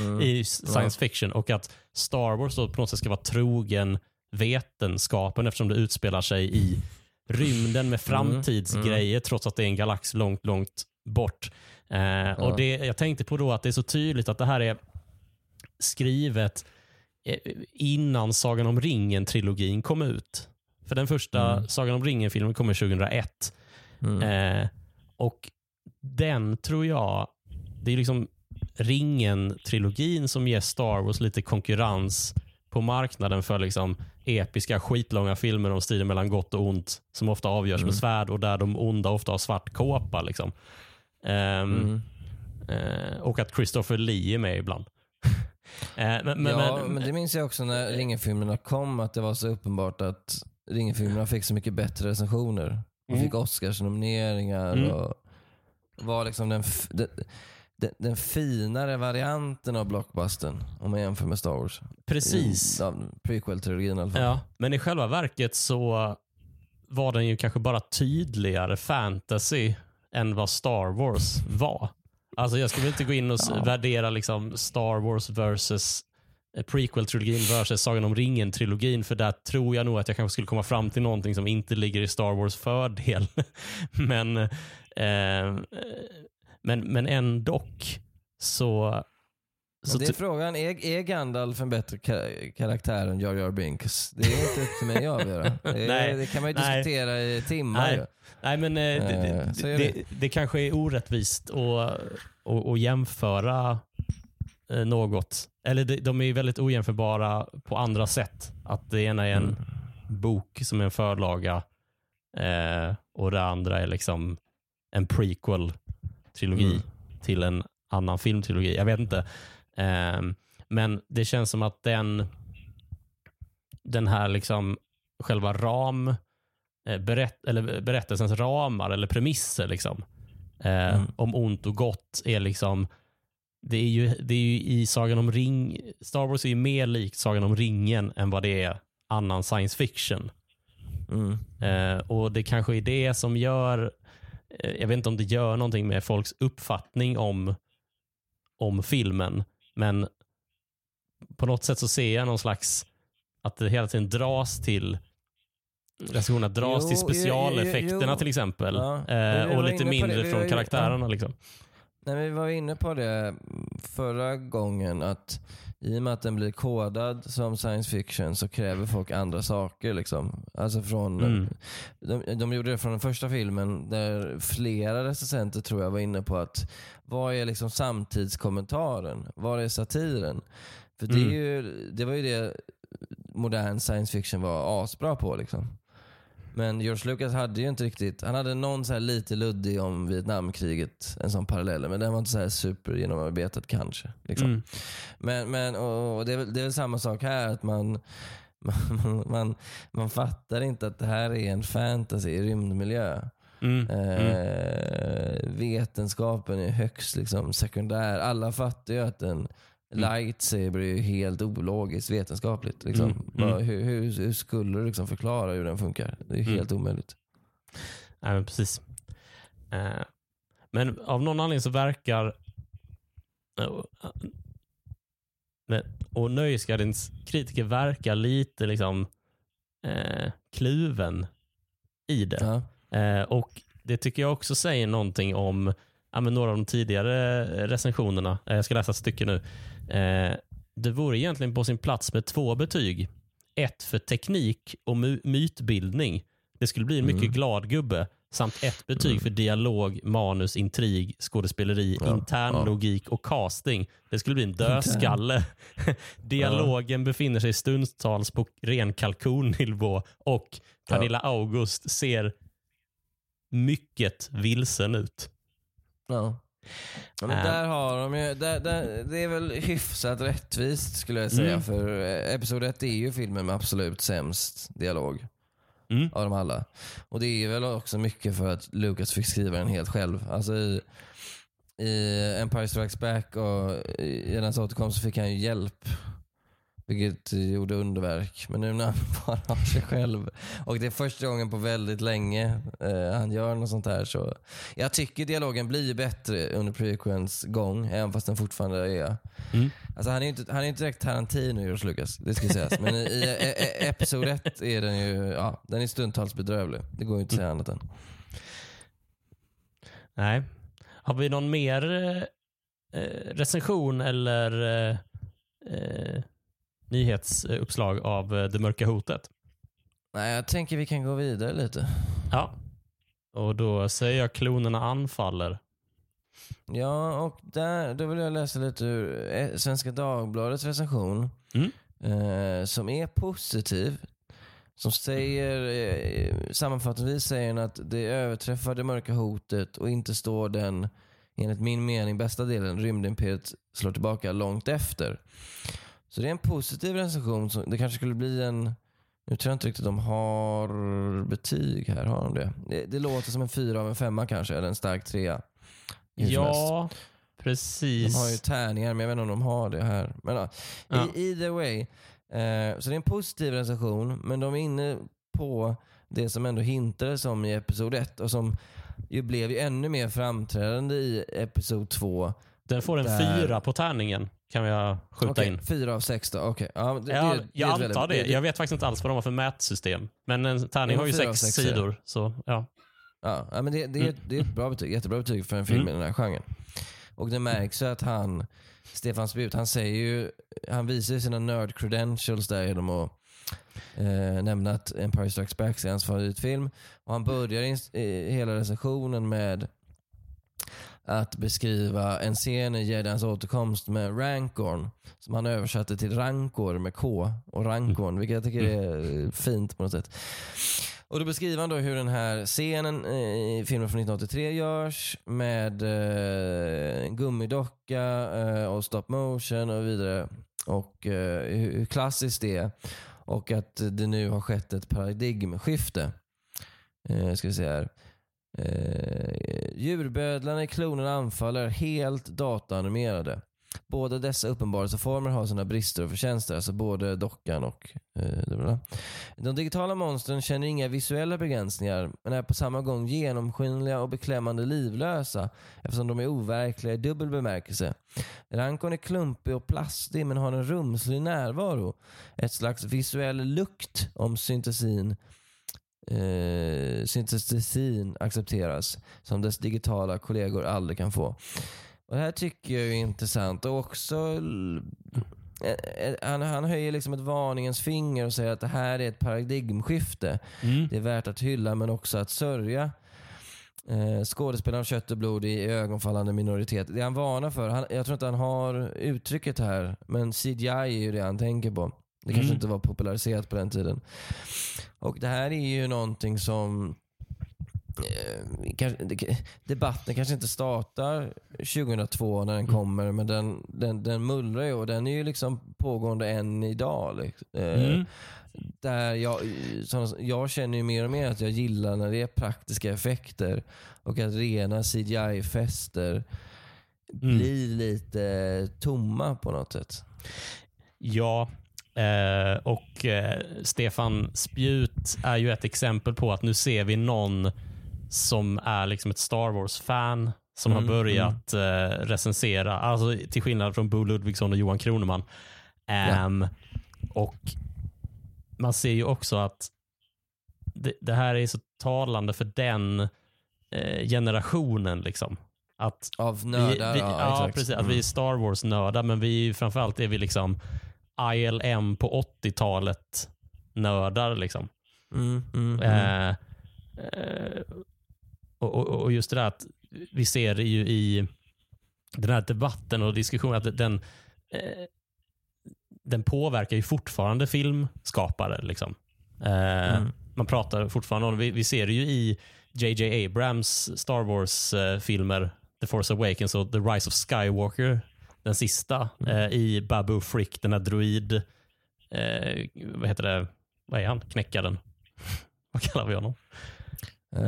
Mm. i science fiction. Och att Star Wars då på något sätt ska vara trogen vetenskapen eftersom det utspelar sig i rymden med framtidsgrejer trots att det är en galax långt, långt bort. Eh, och det, Jag tänkte på då att det är så tydligt att det här är skrivet eh, innan Sagan om ringen-trilogin kom ut. För den första Sagan om ringen-filmen kommer 2001. Mm. Eh, och den tror jag, det är liksom ringen-trilogin som ger Star Wars lite konkurrens på marknaden för liksom episka skitlånga filmer om striden mellan gott och ont som ofta avgörs med svärd och där de onda ofta har svart kåpa. Liksom. Mm. eh, och att Christopher Lee är med ibland. eh, men, men, ja, men, men det minns jag också när Ringen-filmerna kom, att det var så uppenbart att Ringen-filmerna fick så mycket bättre recensioner. Och Mm. fick Oscars-nomineringar Mm. och var liksom den, f- den, den, den finare varianten av blockbustern om man jämför med Star Wars. precis. Ja, prequel-trilogin i alla fall. Ja, men i själva verket så var den ju kanske bara tydligare fantasy än vad Star Wars var. Alltså jag skulle inte gå in och s- värdera liksom Star Wars versus prequel-trilogin versus Sagan om ringen-trilogin. För där tror jag nog att jag kanske skulle komma fram till någonting som inte ligger i Star Wars fördel. men, eh, men, men ändå så så det är frågan, är, är Gandalf en bättre ka- karaktär än Jar Jar Binks? Det är inte upp till mig att avgöra. Det, nej, det kan man ju nej. diskutera i timmar. Nej, nej men eh, det, det, det, det, kanske är orättvist att, att, att jämföra eh, något. Eller de är väldigt ojämförbara på andra sätt. Att det ena är en mm. bok som är en förlaga eh, och det andra är liksom en prequel-trilogi mm. till en annan filmtrilogi. Jag vet inte. Um, men det känns som att den, den här liksom själva ram, eh, berätt, eller berättelsens ramar eller premisser liksom, eh, mm. om ont och gott är liksom det är, ju, det är ju i Sagan om ring, Star Wars är ju mer likt Sagan om ringen än vad det är annan science fiction. Mm. Eh, och Det kanske är det som gör, eh, jag vet inte om det gör någonting med folks uppfattning om, om filmen. Men på något sätt så ser jag någon slags, att det hela tiden dras till recensionerna dras jo, till specialeffekterna jo, jo, till exempel. Ja. Eh, och lite mindre från karaktärerna. Liksom. Nej, vi var inne på det förra gången att i och med att den blir kodad som science fiction så kräver folk andra saker. Liksom. Alltså från, mm. de, de gjorde det från den första filmen där flera recensenter tror jag var inne på att vad är liksom samtidskommentaren? Vad är satiren? För det, är mm. ju, det var ju det modern science fiction var asbra på. Liksom. Men George Lucas hade ju inte riktigt, han hade någon så lite luddig om Vietnamkriget, en sån parallell, men den var inte så här super genomarbetad kanske. Liksom. Mm. Men, men och, och det, är det är väl samma sak här, att man, man, man, man fattar inte att det här är en fantasy i rymdmiljö. Mm. Eh, mm. vetenskapen är högst liksom, sekundär. Alla fattar ju att en Mm. Lightsaber är ju helt ologiskt vetenskapligt. Liksom. Mm. Bara, mm. hur, hur, hur, skulle du liksom förklara hur den funkar? Det är mm. helt omöjligt. Nej, men precis. Uh, men av någon anledning så verkar uh, och Nöjesguidens kritiker verkar lite liksom uh, kluven i det. Ja. och Det tycker jag också säger någonting om ja, några av de tidigare recensionerna. Jag ska läsa ett stycke nu. Eh, det vore egentligen på sin plats med två betyg. Ett för teknik och my mytbildning. Det skulle bli en mycket mm. glad gubbe. Samt ett betyg mm. för dialog, manus, intrig, skådespeleri, ja, intern ja. logik och casting. Det skulle bli en dödskalle. Dialogen ja. befinner sig stundtals på ren kalkonnivå och Pernilla August ser mycket vilsen ut. Ja. Men där har de ju, där, där, det är väl hyfsat rättvist skulle jag säga. Mm. För Episod 1 är ju filmen med absolut sämst dialog. Mm. Av dem alla. Och det är väl också mycket för att Lucas fick skriva den helt själv. Alltså i, i Empire Strikes Back och i Edans återkomst så fick han ju hjälp vilket gjorde underverk. Men nu när han bara har sig själv och det är första gången på väldigt länge eh, han gör något sånt här. Så jag tycker dialogen blir bättre under prequens gång, även fast den fortfarande är... Mm. Alltså han är inte, han är inte direkt Tarantino, George Lucas. Det ska sägas. Men i, i, i Episod 1 är den ju ja, den är stundtals bedrövlig. Det går ju inte att säga mm. annat än. Nej. Har vi någon mer eh, recension eller eh, eh nyhetsuppslag av eh, Det mörka hotet. Nej, jag tänker vi kan gå vidare lite. Ja. Och då säger jag klonerna anfaller. Ja, och där, då vill jag läsa lite ur eh, Svenska Dagbladets recension. Mm. Eh, som är positiv. Som säger, eh, sammanfattningsvis säger den att det överträffar det mörka hotet och inte står den, enligt min mening, bästa delen, rymdimperiet slår tillbaka långt efter. Så det är en positiv recension. Det kanske skulle bli en... Nu tror jag inte riktigt de har betyg här. Har de det? Det, det låter som en fyra av en femma kanske, eller en stark trea. Ja, precis. De har ju tärningar, men jag vet inte om de har det här. Men ja, ja. either way. Eh, så det är en positiv recension, men de är inne på det som ändå hintades om i Episod 1 och som ju blev ju ännu mer framträdande i Episod 2. Den får en där... fyra på tärningen. Kan jag skjuta Okej, in. fyra av sex då. Okej. Ja, det, Ja, det, det, jag ett antar det. Jag vet faktiskt inte alls vad de har för mätsystem. Men en tärning Ja, har ju sex, sex, ja. sidor. Så, ja. Ja, ja, men det, det, är, det är ett bra betyg, jättebra betyg för en film Mm. i den här genren. Och det märks ju att han, Stefan Spjut, han säger ju, han visar ju sina nerd credentials där genom att eh, nämna att Empire Strikes Back är hans favoritfilm. Och han börjar in, eh, hela recensionen med att beskriva en scen i Jedans återkomst med Rancorn, som han översatte till Rankor med K och Rankorn, vilket jag tycker är eh, fint på något sätt. Och då beskriver han då hur den här scenen i filmen från 1983 görs med eh, gummidocka eh, och stop motion och vidare. Och eh, hur hur klassiskt det är. Och att det nu har skett ett paradigmskifte. Eh, ska vi se här. Eh, djurbödlarna i klonen anfaller helt dataanimerade. Båda dessa uppenbarelseformer har sina brister och förtjänster, alltså både dockan och eh. De digitala monstren känner inga visuella begränsningar men är på samma gång genomskinliga och beklämmande livlösa eftersom de är overkliga i dubbel bemärkelse. Rankon är klumpig och plastig men har en rumslig närvaro. Ett slags visuell lukt om syntesin eh, syntesin accepteras som dess digitala kollegor aldrig kan få. Och det här tycker jag är intressant och också eh, eh, han, han höjer liksom ett varningens finger och säger att det här är ett paradigmskifte. Mm. Det är värt att hylla men också att sörja. Eh, skådespelare av kött och blod i ögonfallande minoritet. Det han varnar för, han, jag tror inte han har uttrycket här, men CGI är ju det han tänker på. Det kanske Mm. inte var populariserat på den tiden. Och det här är ju någonting som eh, debatten kanske inte startar 2002 när den Mm. kommer, men den, den, den mullrar ju och den är ju liksom pågående än idag. Liksom. Eh, Mm. där jag, jag känner ju mer och mer att jag gillar när det är praktiska effekter och att rena CGI-fester Mm. blir lite tomma på något sätt. Ja, eh, och eh, Stefan Spjut är ju ett exempel på att nu ser vi någon som är liksom ett Star Wars-fan som Mm, har börjat eh, recensera, alltså till skillnad från Bo Ludvigsson och Johan Kroneman. Ehm, Och man ser ju också att det, det här är så talande för den eh, generationen. liksom. Att Av nördar, vi, vi, ja, ja, precis. Att Mm. vi är Star Wars-nördar, men vi framförallt är vi liksom ILM på 80-talet nördar. Liksom. Mm, mm, mm. Eh, eh, och, och, just det där att vi ser det ju i den här debatten och diskussionen att den, eh, den påverkar ju fortfarande filmskapare. Liksom. Eh, Mm. Man pratar fortfarande om vi, vi ser det ju i JJ Abrams Star Wars-filmer, The Force Awakens och The Rise of Skywalker, den sista, Mm. eh, i Babu Frick, den här druid, eh, vad heter det, vad är han, knäckaren? vad kallar vi honom? Eh,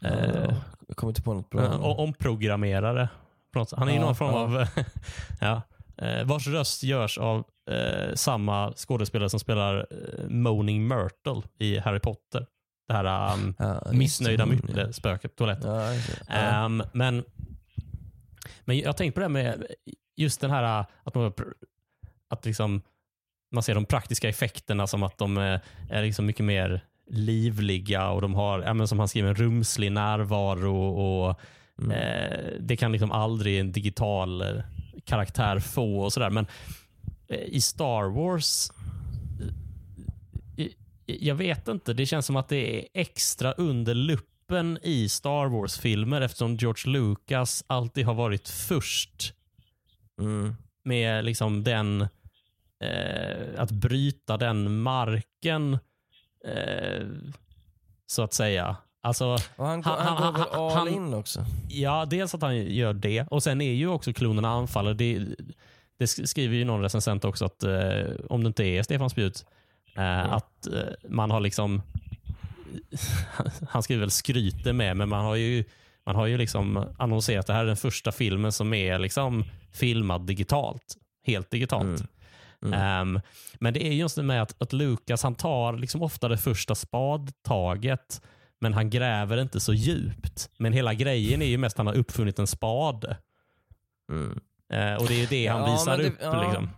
ja, jag kommer inte på något bra. Och omprogrammerare. Han är ju någon form av... ja, vars röst görs av samma skådespelare som spelar Moaning Myrtle i Harry Potter. Det här um, missnöjda det. myrtle, spöket på toaletten. Ja. Ehm, men, men jag har tänkt på det här med just den här uh, att, man, att liksom, man ser de praktiska effekterna som att de är, är liksom mycket mer livliga och de har, ja, men som han skriver, en rumslig närvaro och Mm. eh, det kan liksom aldrig en digital karaktär få och sådär. Men i Star Wars jag vet inte. Det känns som att det är extra under luppen i Star Wars-filmer eftersom George Lucas alltid har varit först Mm. med liksom den eh, att bryta den marken eh, så att säga. Alltså, Och han, går- Han- han, går väl all han- in också? ja, dels att han gör det och sen är ju också klonerna anfaller. Det, det skriver ju någon recensent också att eh, om det inte är Stefan Spjut, eh, att eh, man har liksom han skriver väl skryter med, men man har ju man har ju liksom annonserat att det här är den första filmen som är liksom filmad digitalt. Helt digitalt. Mm. Mm. Ehm, men det är just det med att, att Lukas han tar liksom ofta det första spadtaget men han gräver inte så djupt. Men hela grejen är ju mest att han har uppfunnit en spade. Mm. Eh, och det är ju det han Ja, visar det- upp. ja. Liksom.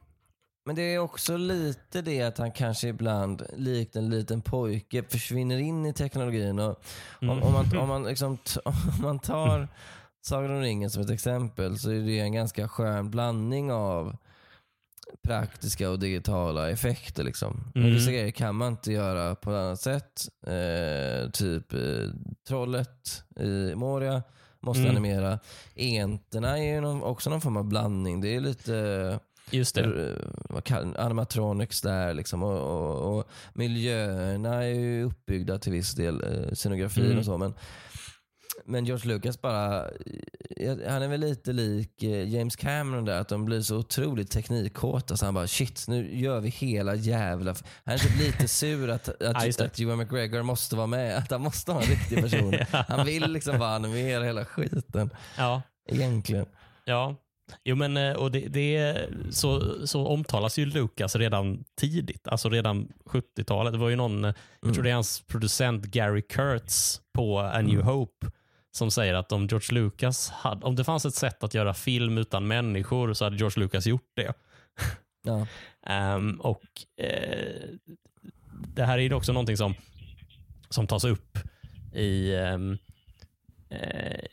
Men det är också lite det att han kanske ibland, likt en liten pojke, försvinner in i teknologin. Och om, Mm. om, man, om, man liksom om man tar Sagan om ringen som ett exempel så är det en ganska skön blandning av praktiska och digitala effekter. Liksom. Mm. vissa grejer kan man inte göra på ett annat sätt. Eh, typ eh, trollet i Moria måste Mm. animera. Enterna är ju någon, också någon form av blandning. Det är lite Just det. eh, animatronics där liksom. Och, och, och miljöerna är ju uppbyggda till viss del, eh, scenografin Mm. och så. Men, men George Lucas bara, eh, han är väl lite lik James Cameron där, att de blir så otroligt teknikkåta så han bara shit, nu gör vi hela jävla... f-" Han är typ lite sur att, Ja, att, att Ewan McGregor måste vara med, att han måste vara en riktig person. Han vill liksom bara animera hela skiten, Ja. egentligen. Ja, jo men eh, och det, det så, så omtalas ju Lucas redan tidigt, alltså redan 70-talet. Det var ju någon, eh, jag tror det är hans producent Gary Kurtz på A New Mm. Hope som säger att om George Lucas hade, om det fanns ett sätt att göra film utan människor så hade George Lucas gjort det. Ja. Ehm, och eh, Det här är ju också någonting som, som tas upp i, ehm, eh,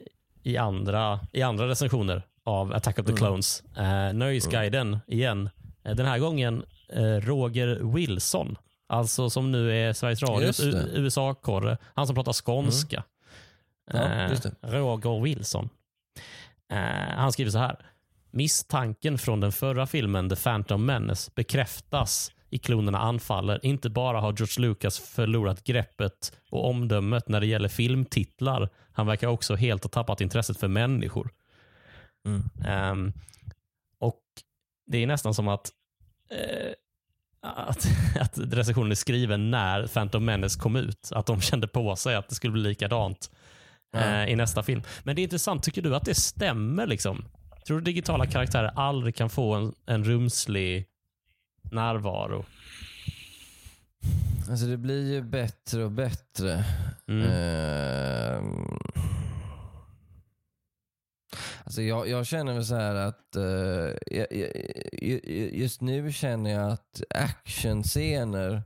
i, andra, i andra recensioner av Attack of the Mm. Clones. Eh, Nöjesguiden igen. Eh, den här gången eh, Roger Wilson. Alltså som nu är Sveriges Radios USA-korre. Han som pratar skånska. Ja, just det. Roger Wilson. Han skriver så här. Misstanken från den förra filmen The Phantom Menace bekräftas i Klonerna anfaller. Inte bara har George Lucas förlorat greppet och omdömet när det gäller filmtitlar. Han verkar också helt ha tappat intresset för människor. Mm. Ehm, och Det är nästan som att, eh, att, att recensionen är skriven när Phantom Menace kom ut. Att de kände på sig att det skulle bli likadant Ja. eh, i nästa film. Men det är intressant, tycker du att det stämmer? liksom? Tror du digitala karaktärer aldrig kan få en, en rumslig närvaro? Alltså det blir ju bättre och bättre. Mm. Ehm. Alltså jag, jag känner väl så här att eh, jag, jag, ju- just nu känner jag att actionscener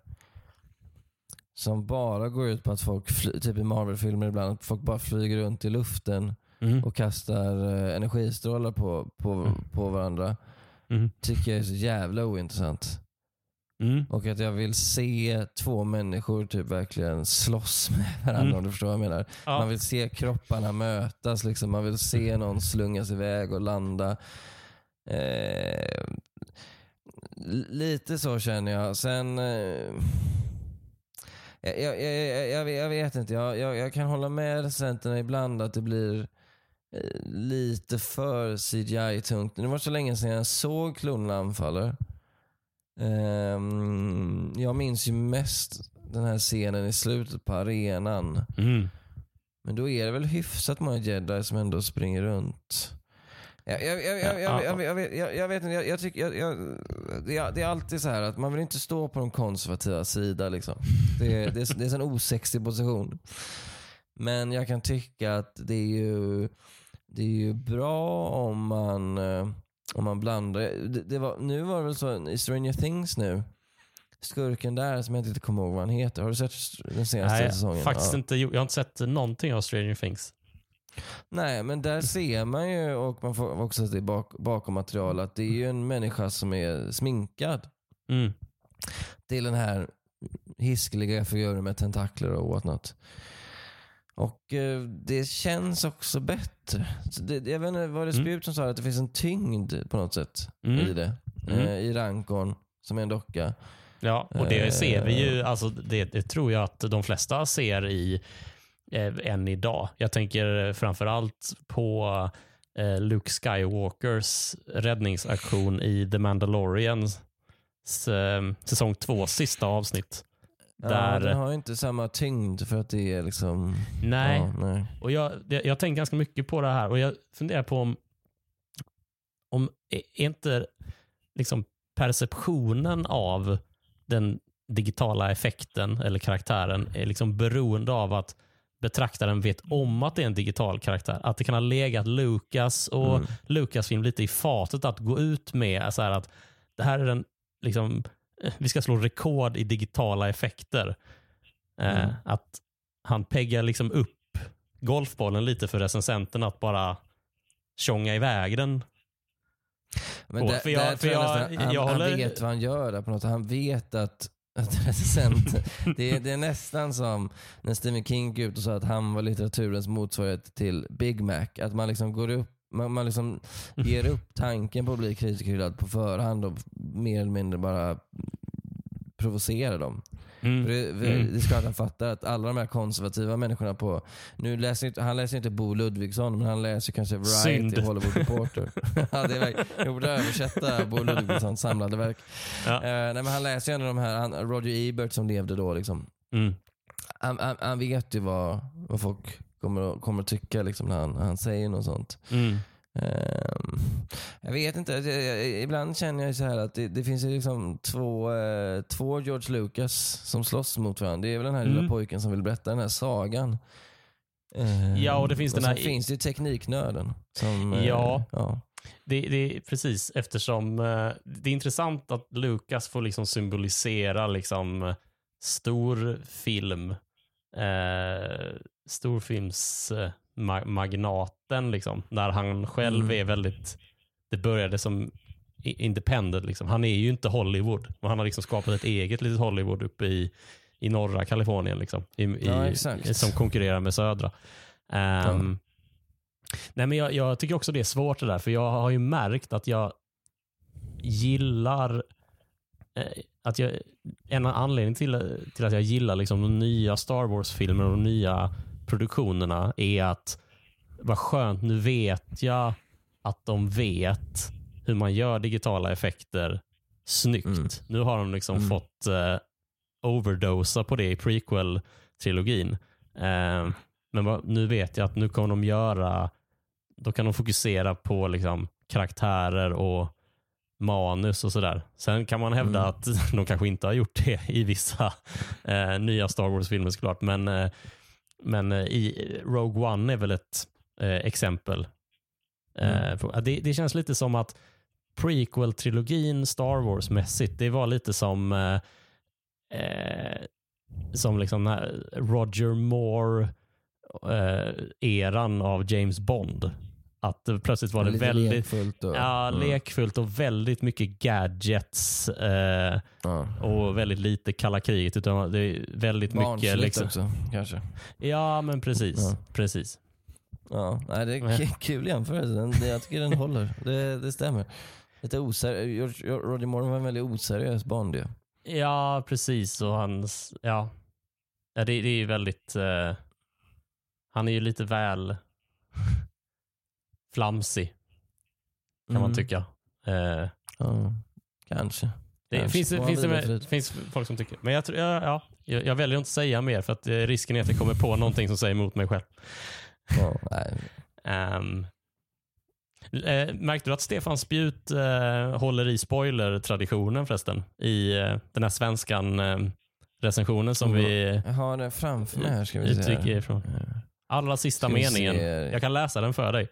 som bara går ut på att folk, fly, typ i Marvel-filmer ibland, att folk bara flyger runt i luften Mm. och kastar eh, energistrålar på, på, Mm. på varandra. Mm. Tycker jag är så jävla ointressant. Mm. Och att jag vill se två människor typ verkligen slåss med varandra Mm. om du förstår vad jag menar. Ja. Man vill se kropparna mötas, liksom. man vill se någon slungas iväg och landa. Eh, lite så känner jag. Sen... Eh, jag, jag, jag, jag, vet- inte, jag, jag, jag kan hålla med recensenterna ibland att det blir eh, lite för CGI-tungt. Det var så länge sedan jag såg Klonerna anfaller. Ehm, jag minns ju mest den här scenen i slutet på arenan. Mm. Men då är det väl hyfsat många jedi som ändå springer runt. Jag, vet- inte, jag, tycker, jag, jag, det, är, det är alltid så här att man vill inte stå på de konservativa sida. Liksom. Det, är, det, är, det är en osexig position. Men jag kan tycka att det är ju, det är ju bra om man, eh, om man blandar. Det, det var, nu var det väl så i Stranger Things nu, skurken där som jag inte kommer ihåg vad han heter. Har du sett den senaste Nej, säsongen? faktiskt Ja. inte. Jag har inte sett någonting av Stranger Things. Nej, men där ser man ju, och man får också se bak, bakom material, att det är ju en människa som är sminkad Mm. till den här hiskeliga figuren med tentakler och whatnot. Och eh, det känns också bättre. Så det, jag vet inte, var det Mm. Spjut som sa att det finns en tyngd på något sätt Mm. i det? Mm. Eh, I Rankon, som är en docka. Ja, och det Eh. ser vi ju. Alltså, det, det tror jag att de flesta ser i eh, än idag. Jag tänker framför allt på eh, Luke Skywalkers räddningsaktion i The Mandalorian eh, säsong två sista avsnitt. Ja, Där- den har ju inte samma tyngd för att det är liksom... Nej, Ja, nej. och jag, jag, jag tänker ganska mycket på det här och jag funderar på om, om är inte liksom perceptionen av den digitala effekten eller karaktären är liksom beroende av att betraktaren vet om att det är en digital karaktär. Att det kan ha legat Lucas och Mm. Lucasfilm lite i fatet att gå ut med så här att det här är en, liksom, vi ska slå rekord i digitala effekter. Eh, Mm. Att han peggar liksom upp golfbollen lite för recensenten att bara tjonga iväg den. Men där, För jag- för jag, jag- han, jag han håller- vet vad han gör där på något Han vet att, att recensenten, det, är, det är nästan som när Stephen King gick ut och sa att han var litteraturens motsvarighet till Big Mac. Att man liksom går upp man, man liksom ger upp tanken på att bli kritikerhyllad på förhand och mer eller mindre bara provocerar dem. För Mm. det, för Mm. det klart han fattar att alla de här konservativa människorna på... Nu läser inte, han läser inte Bo Ludvigsson, men han läser kanske Variety Synd. och Hollywood Reporter. ja, det är jag borde översätta Bo Ludvigssons samlade verk. Ja. Eh, nej, men han läser ju ändå de här, han, Roger Ebert som levde då. Liksom. Mm. Han, han, han vet ju vad, vad folk kommer, att- kommer att tycka liksom, när, han, när han säger något sånt. Mm. Ehm, jag vet inte, ibland känner jag så här att det, det finns ju liksom två, eh, två George Lucas som slåss mot varandra. Det är väl den här Mm. lilla pojken som vill berätta den här sagan. Ehm, Ja, och det finns den sen här- finns det ju tekniknörden. Som, eh, Ja. ja. Det, det är precis eftersom eh, det är intressant att Lucas får liksom symbolisera liksom stor film, eh, storfilmsmagnaten liksom, där han själv Mm. är väldigt, det började som i- independent liksom. Han är ju inte Hollywood, men han har liksom skapat ett eget litet Hollywood uppe i, i norra Kalifornien liksom, i, i, Ja, exakt. som konkurrerar med södra. Ehm, Nej, men jag, jag tycker också det är svårt det där, för jag har ju märkt att jag gillar att jag, en anledning till, till att jag gillar liksom de nya Star Wars-filmerna och de nya produktionerna är att vad skönt, nu vet jag att de vet hur man gör digitala effekter snyggt. Mm. Nu har de liksom Mm. fått eh, overdosa på det i prequel-trilogin. Eh, men vad, nu vet jag att nu kommer de göra, då kan de fokusera på liksom karaktärer och manus och sådär. Sen kan man hävda Mm. att de kanske inte har gjort det i vissa eh, nya Star Wars-filmer såklart. Men, eh, men eh, i Rogue One är väl ett eh, exempel. Eh, Mm. på- det, det känns lite som att prequel-trilogin Star Wars-mässigt, det var lite som eh, som liksom Roger Moore-eran av James Bond. Att det plötsligt var det Lite väldigt lekfullt och, ja, mm. lekfullt och väldigt mycket gadgets eh, ja. och väldigt lite kalla kriget. Utan det är väldigt mycket... Barnsligt Liksom, också kanske. ja, men precis. Ja. precis. Ja, nej, det är kul jämförelse. Det- Jag tycker den håller. Det, det stämmer. Lite oseriös. Roger Moore var en väldigt oseriös ju. Ja, precis. Och hans... Ja, ja det, det är ju väldigt... Eh, han är ju lite väl flamsig, kan man Mm. tycka. Eh, Ja, kanske. Det Kanske. finns, man finns, det med, finns folk som tycker. Men jag, tror, ja, ja, jag, jag väljer att inte säga mer för att eh, risken är att jag kommer på någonting som säger emot mig själv. Ja, nej. Um, eh, märkte du att Stefan Spjut eh, håller i spoiler-traditionen förresten? I eh, den här svenskan eh, recensionen som vi Jag har den framför mig här ska vi se. ifrån. Eh, Allra sista meningen. se. Jag kan läsa den för dig.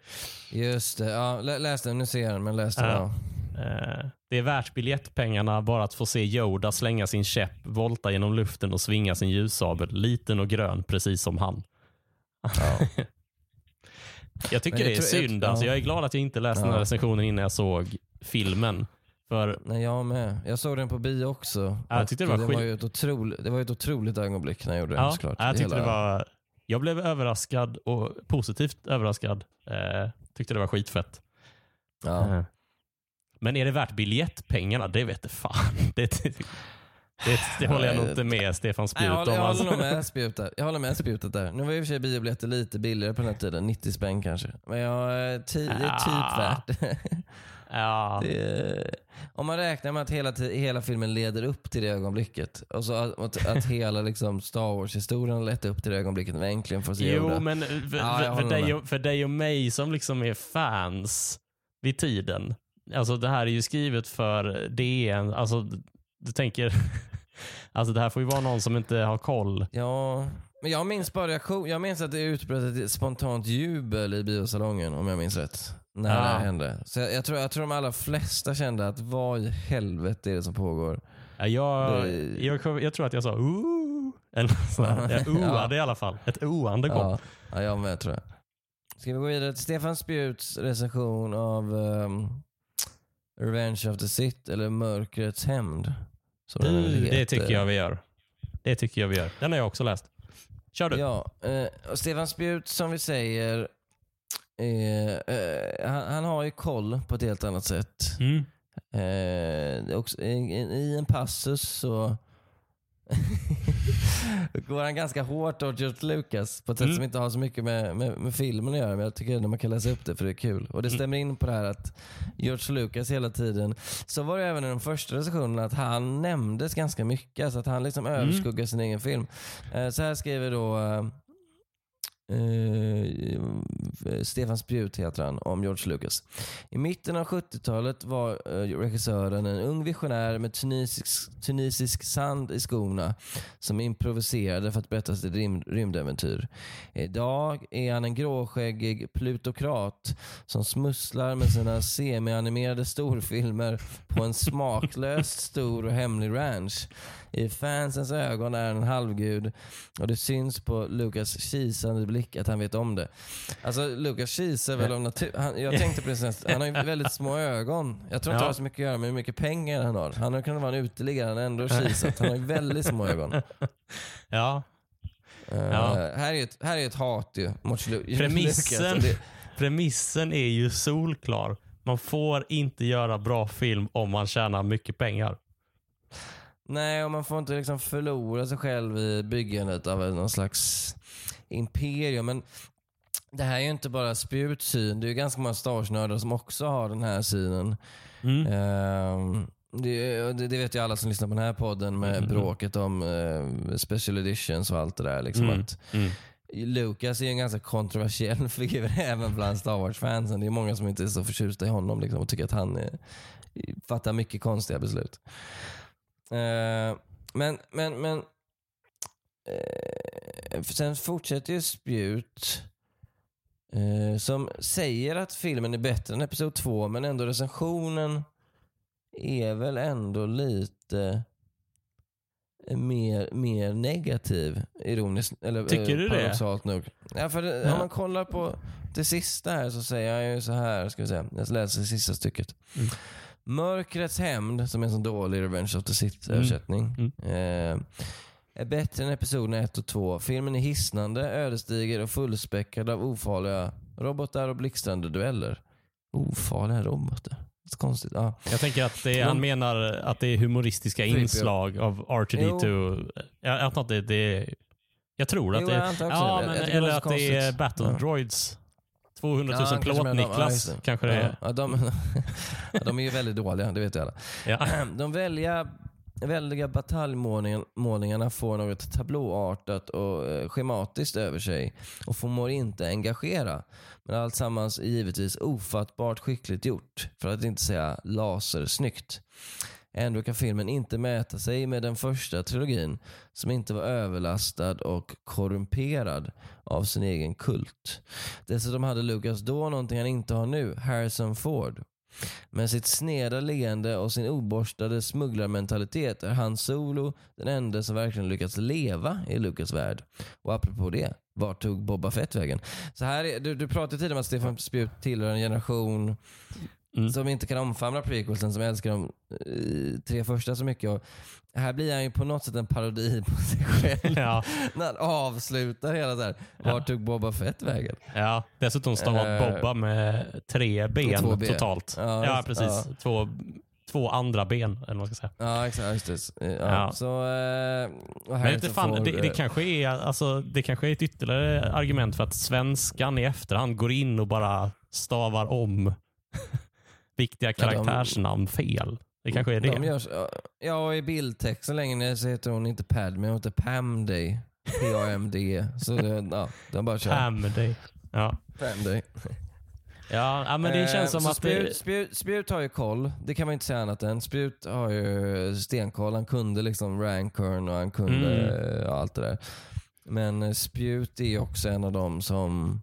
Just det, ja, lä- läs den. Nu ser jag den, men läs den. Ja. Ja. Eh, det är värt biljettpengarna bara att få se Yoda slänga sin käpp, volta genom luften och svinga sin ljussabel. Liten och grön, precis som han. Ja. Jag tycker Men det jag är tror- jag- synd. Alltså, ja. jag är glad att jag inte läste den här recensionen innan jag såg filmen. För Nej, jag med. Jag såg den på bio också. jag tyckte det var det skit- var ju ett otroligt, det var ett otroligt ögonblick när jag gjorde den ja, såklart. jag, tyckte det Hela- var, jag blev överraskad och positivt överraskad. Eh, tyckte det var skitfett. Ja. Eh. Men är det värt biljettpengarna? Det vet fan. Det, det, det, det håller jag nog inte med Stefan Spjut jag, håller, om. jag, Alltså. håller nog med spjutet. jag håller med spjutet där. Nu var i och för sig biobiljetter lite billigare på den här tiden, 90 spänn kanske. Men jag, eh, ti, det är typ Ah. värt Ja. det. Om man räknar med att hela, hela filmen leder upp till det ögonblicket. Och så att, att, att hela liksom Star Wars-historien lett upp till det ögonblicket när vi äntligen får se Jo, Yoda. men för, Ja, för, dig och, för dig och mig som liksom är fans vid tiden. Alltså det här är ju skrivet för DN. Alltså du tänker, alltså det här får ju vara någon som inte har koll. Ja, Men jag minns bara reaktion. Jag minns att det utbröt ett spontant jubel i biosalongen om jag minns rätt. När Ja. det hände. Så jag, jag, tror, jag tror de allra flesta kände att vad i helvete är det som pågår? Ja, Jag, Det- jag, jag tror att jag sa ooh. Eller. Jag oade i alla fall. Ett oande kom. Ja, ja, jag med tror jag. Ska vi gå vidare till Stefan Spjuts recension av ehm, Revenge of the Sith, eller Mörkrets hämnd. Du, det tycker jag vi gör. Det tycker jag vi gör. Den har jag också läst. Kör du. Ja, eh, Stefan Spjut som vi säger, eh, eh, han, han har ju koll på ett helt annat sätt. Mm. Eh, också, i, i, en passus så går han ganska hårt åt George Lucas på ett sätt Mm. som inte har så mycket med, med, med filmen att göra. Men jag tycker ändå man kan läsa upp det för det är kul. Och det Mm. stämmer in på det här att George Lucas hela tiden, så var det även i de första recensionerna, att han nämndes ganska mycket. Så att han liksom Mm. överskuggar sin egen film. Eh, så här skriver då Uh, Stefan Spjut heter han, om George Lucas. I mitten av 70-talet var uh, regissören en ung visionär med tunisisk, tunisisk sand i skorna som improviserade för att berätta sitt rym, rymdäventyr. Idag är han en gråskäggig plutokrat som smusslar med sina semi-animerade storfilmer på en smaklöst stor och hemlig ranch. I fansens ögon är han en halvgud och det syns på Lucas kisande blick att han vet om det. Alltså Lucas kisar väl av natur... Han, jag tänkte senast, han har ju väldigt små ögon. Jag tror inte Ja. det har så mycket att göra med hur mycket pengar han har. Han har kunnat vara en uteliggare, han har ändå kisat. Han har ju väldigt små ögon. Ja. Eh, Ja. här, är ett, här är ett hat ju mot Premissen. Det, Premissen är ju solklar. Man får inte göra bra film om man tjänar mycket pengar. Nej, och man får inte liksom förlora sig själv i byggandet av någon slags imperium. Men det här är ju inte bara spjutsyn. Det är ju ganska många Star Wars-nördar som också har den här synen. Mm. Ehm, det, det, vet ju alla som lyssnar på den här podden med Mm. bråket om eh, special editions och allt det där. Liksom Mm. att Mm. Lucas är en ganska kontroversiell figur även bland Star Wars-fansen. Det är många som inte är så förtjusta i honom liksom, och tycker att han eh, fattar mycket konstiga beslut. Eh, men, men, men eh, sen fortsätter ju Spjut eh, som säger att filmen är bättre än Episod 2 men ändå recensionen är väl ändå lite mer, mer negativ, ironiskt. Eller, Tycker eh, du det? paradoxalt nog. Ja, för det, Ja. Om man kollar på det sista här så säger han ju så här, ska vi se. Jag läser det sista stycket. Mm. Mörkrets hämnd, som är en sån dålig Revenge of the Sith Mm. Mm. eh, är bättre än episoderna 1 och 2. Filmen är hisnande, ödesdiger och fullspäckad av ofarliga robotar och blixtrande dueller. Ofarliga robotar? Så konstigt. Ja. Jag tänker att det, Men- han menar att det är humoristiska inslag av R2D2. Jag antar att det, det är... Jag tror att Jo, det är... Ja, det. men, eller det är att så det är. Battle. Droids. 200 000 Ja, kanske plåt menar de- ja, Niklas. just det. kanske det är. Ja, de, de är ju väldigt dåliga, det vet ju alla. Ja. De välja, väldiga bataljmålningarna får något tablåartat och eh, schematiskt över sig och förmår inte engagera. Men alltsammans är givetvis ofattbart skickligt gjort, för att inte säga lasersnyggt. Ändå kan filmen inte mäta sig med den första trilogin som inte var överlastad och korrumperad av sin egen kult. Dessutom hade Lucas då någonting han inte har nu, Harrison Ford. Med sitt sneda leende och sin oborstade smugglarmentalitet är Han Solo den enda som verkligen lyckats leva i Lucas värld. Och apropå det, vart tog Boba Fett vägen? Så här är, du, du pratade tidigare om att Stefan Spjut tillhör en generation Mm. som inte kan omfamna prequelsen, som älskar de eh, tre första så mycket. Och här blir han ju på något sätt en parodi på sig själv. Ja, När han avslutar hela där. Vart tog Boba Fett vägen? ja. Dessutom stavat Eh, Bobba med tre ben ben. totalt. Ja, Ja, precis. ja. Två, två andra ben, eller vad man ska säga. Ja, exakt. Just det. Ja. Ja. Så, och Men inte fan, det, det, kanske är, alltså, det kanske är ett ytterligare argument för att svenskan i efterhand går in och bara stavar om viktiga karaktärsnamn fel. Det kanske är det. De gör, så- ja, i bildtexten längre ner så heter hon inte Padme, hon heter Pamday. P-A-M-D. Så det, ja, de bara kör. Hamday. Ja. Pamday. Ja, ja, men det Eh, känns som så att Spjut, det, Spjut, Spjut har ju koll, det kan man inte säga annat än. Spjut har ju stenkoll, han kunde liksom Rancorn och han kunde Mm. eh, allt det där. Men eh, Spjut är också en av dem som...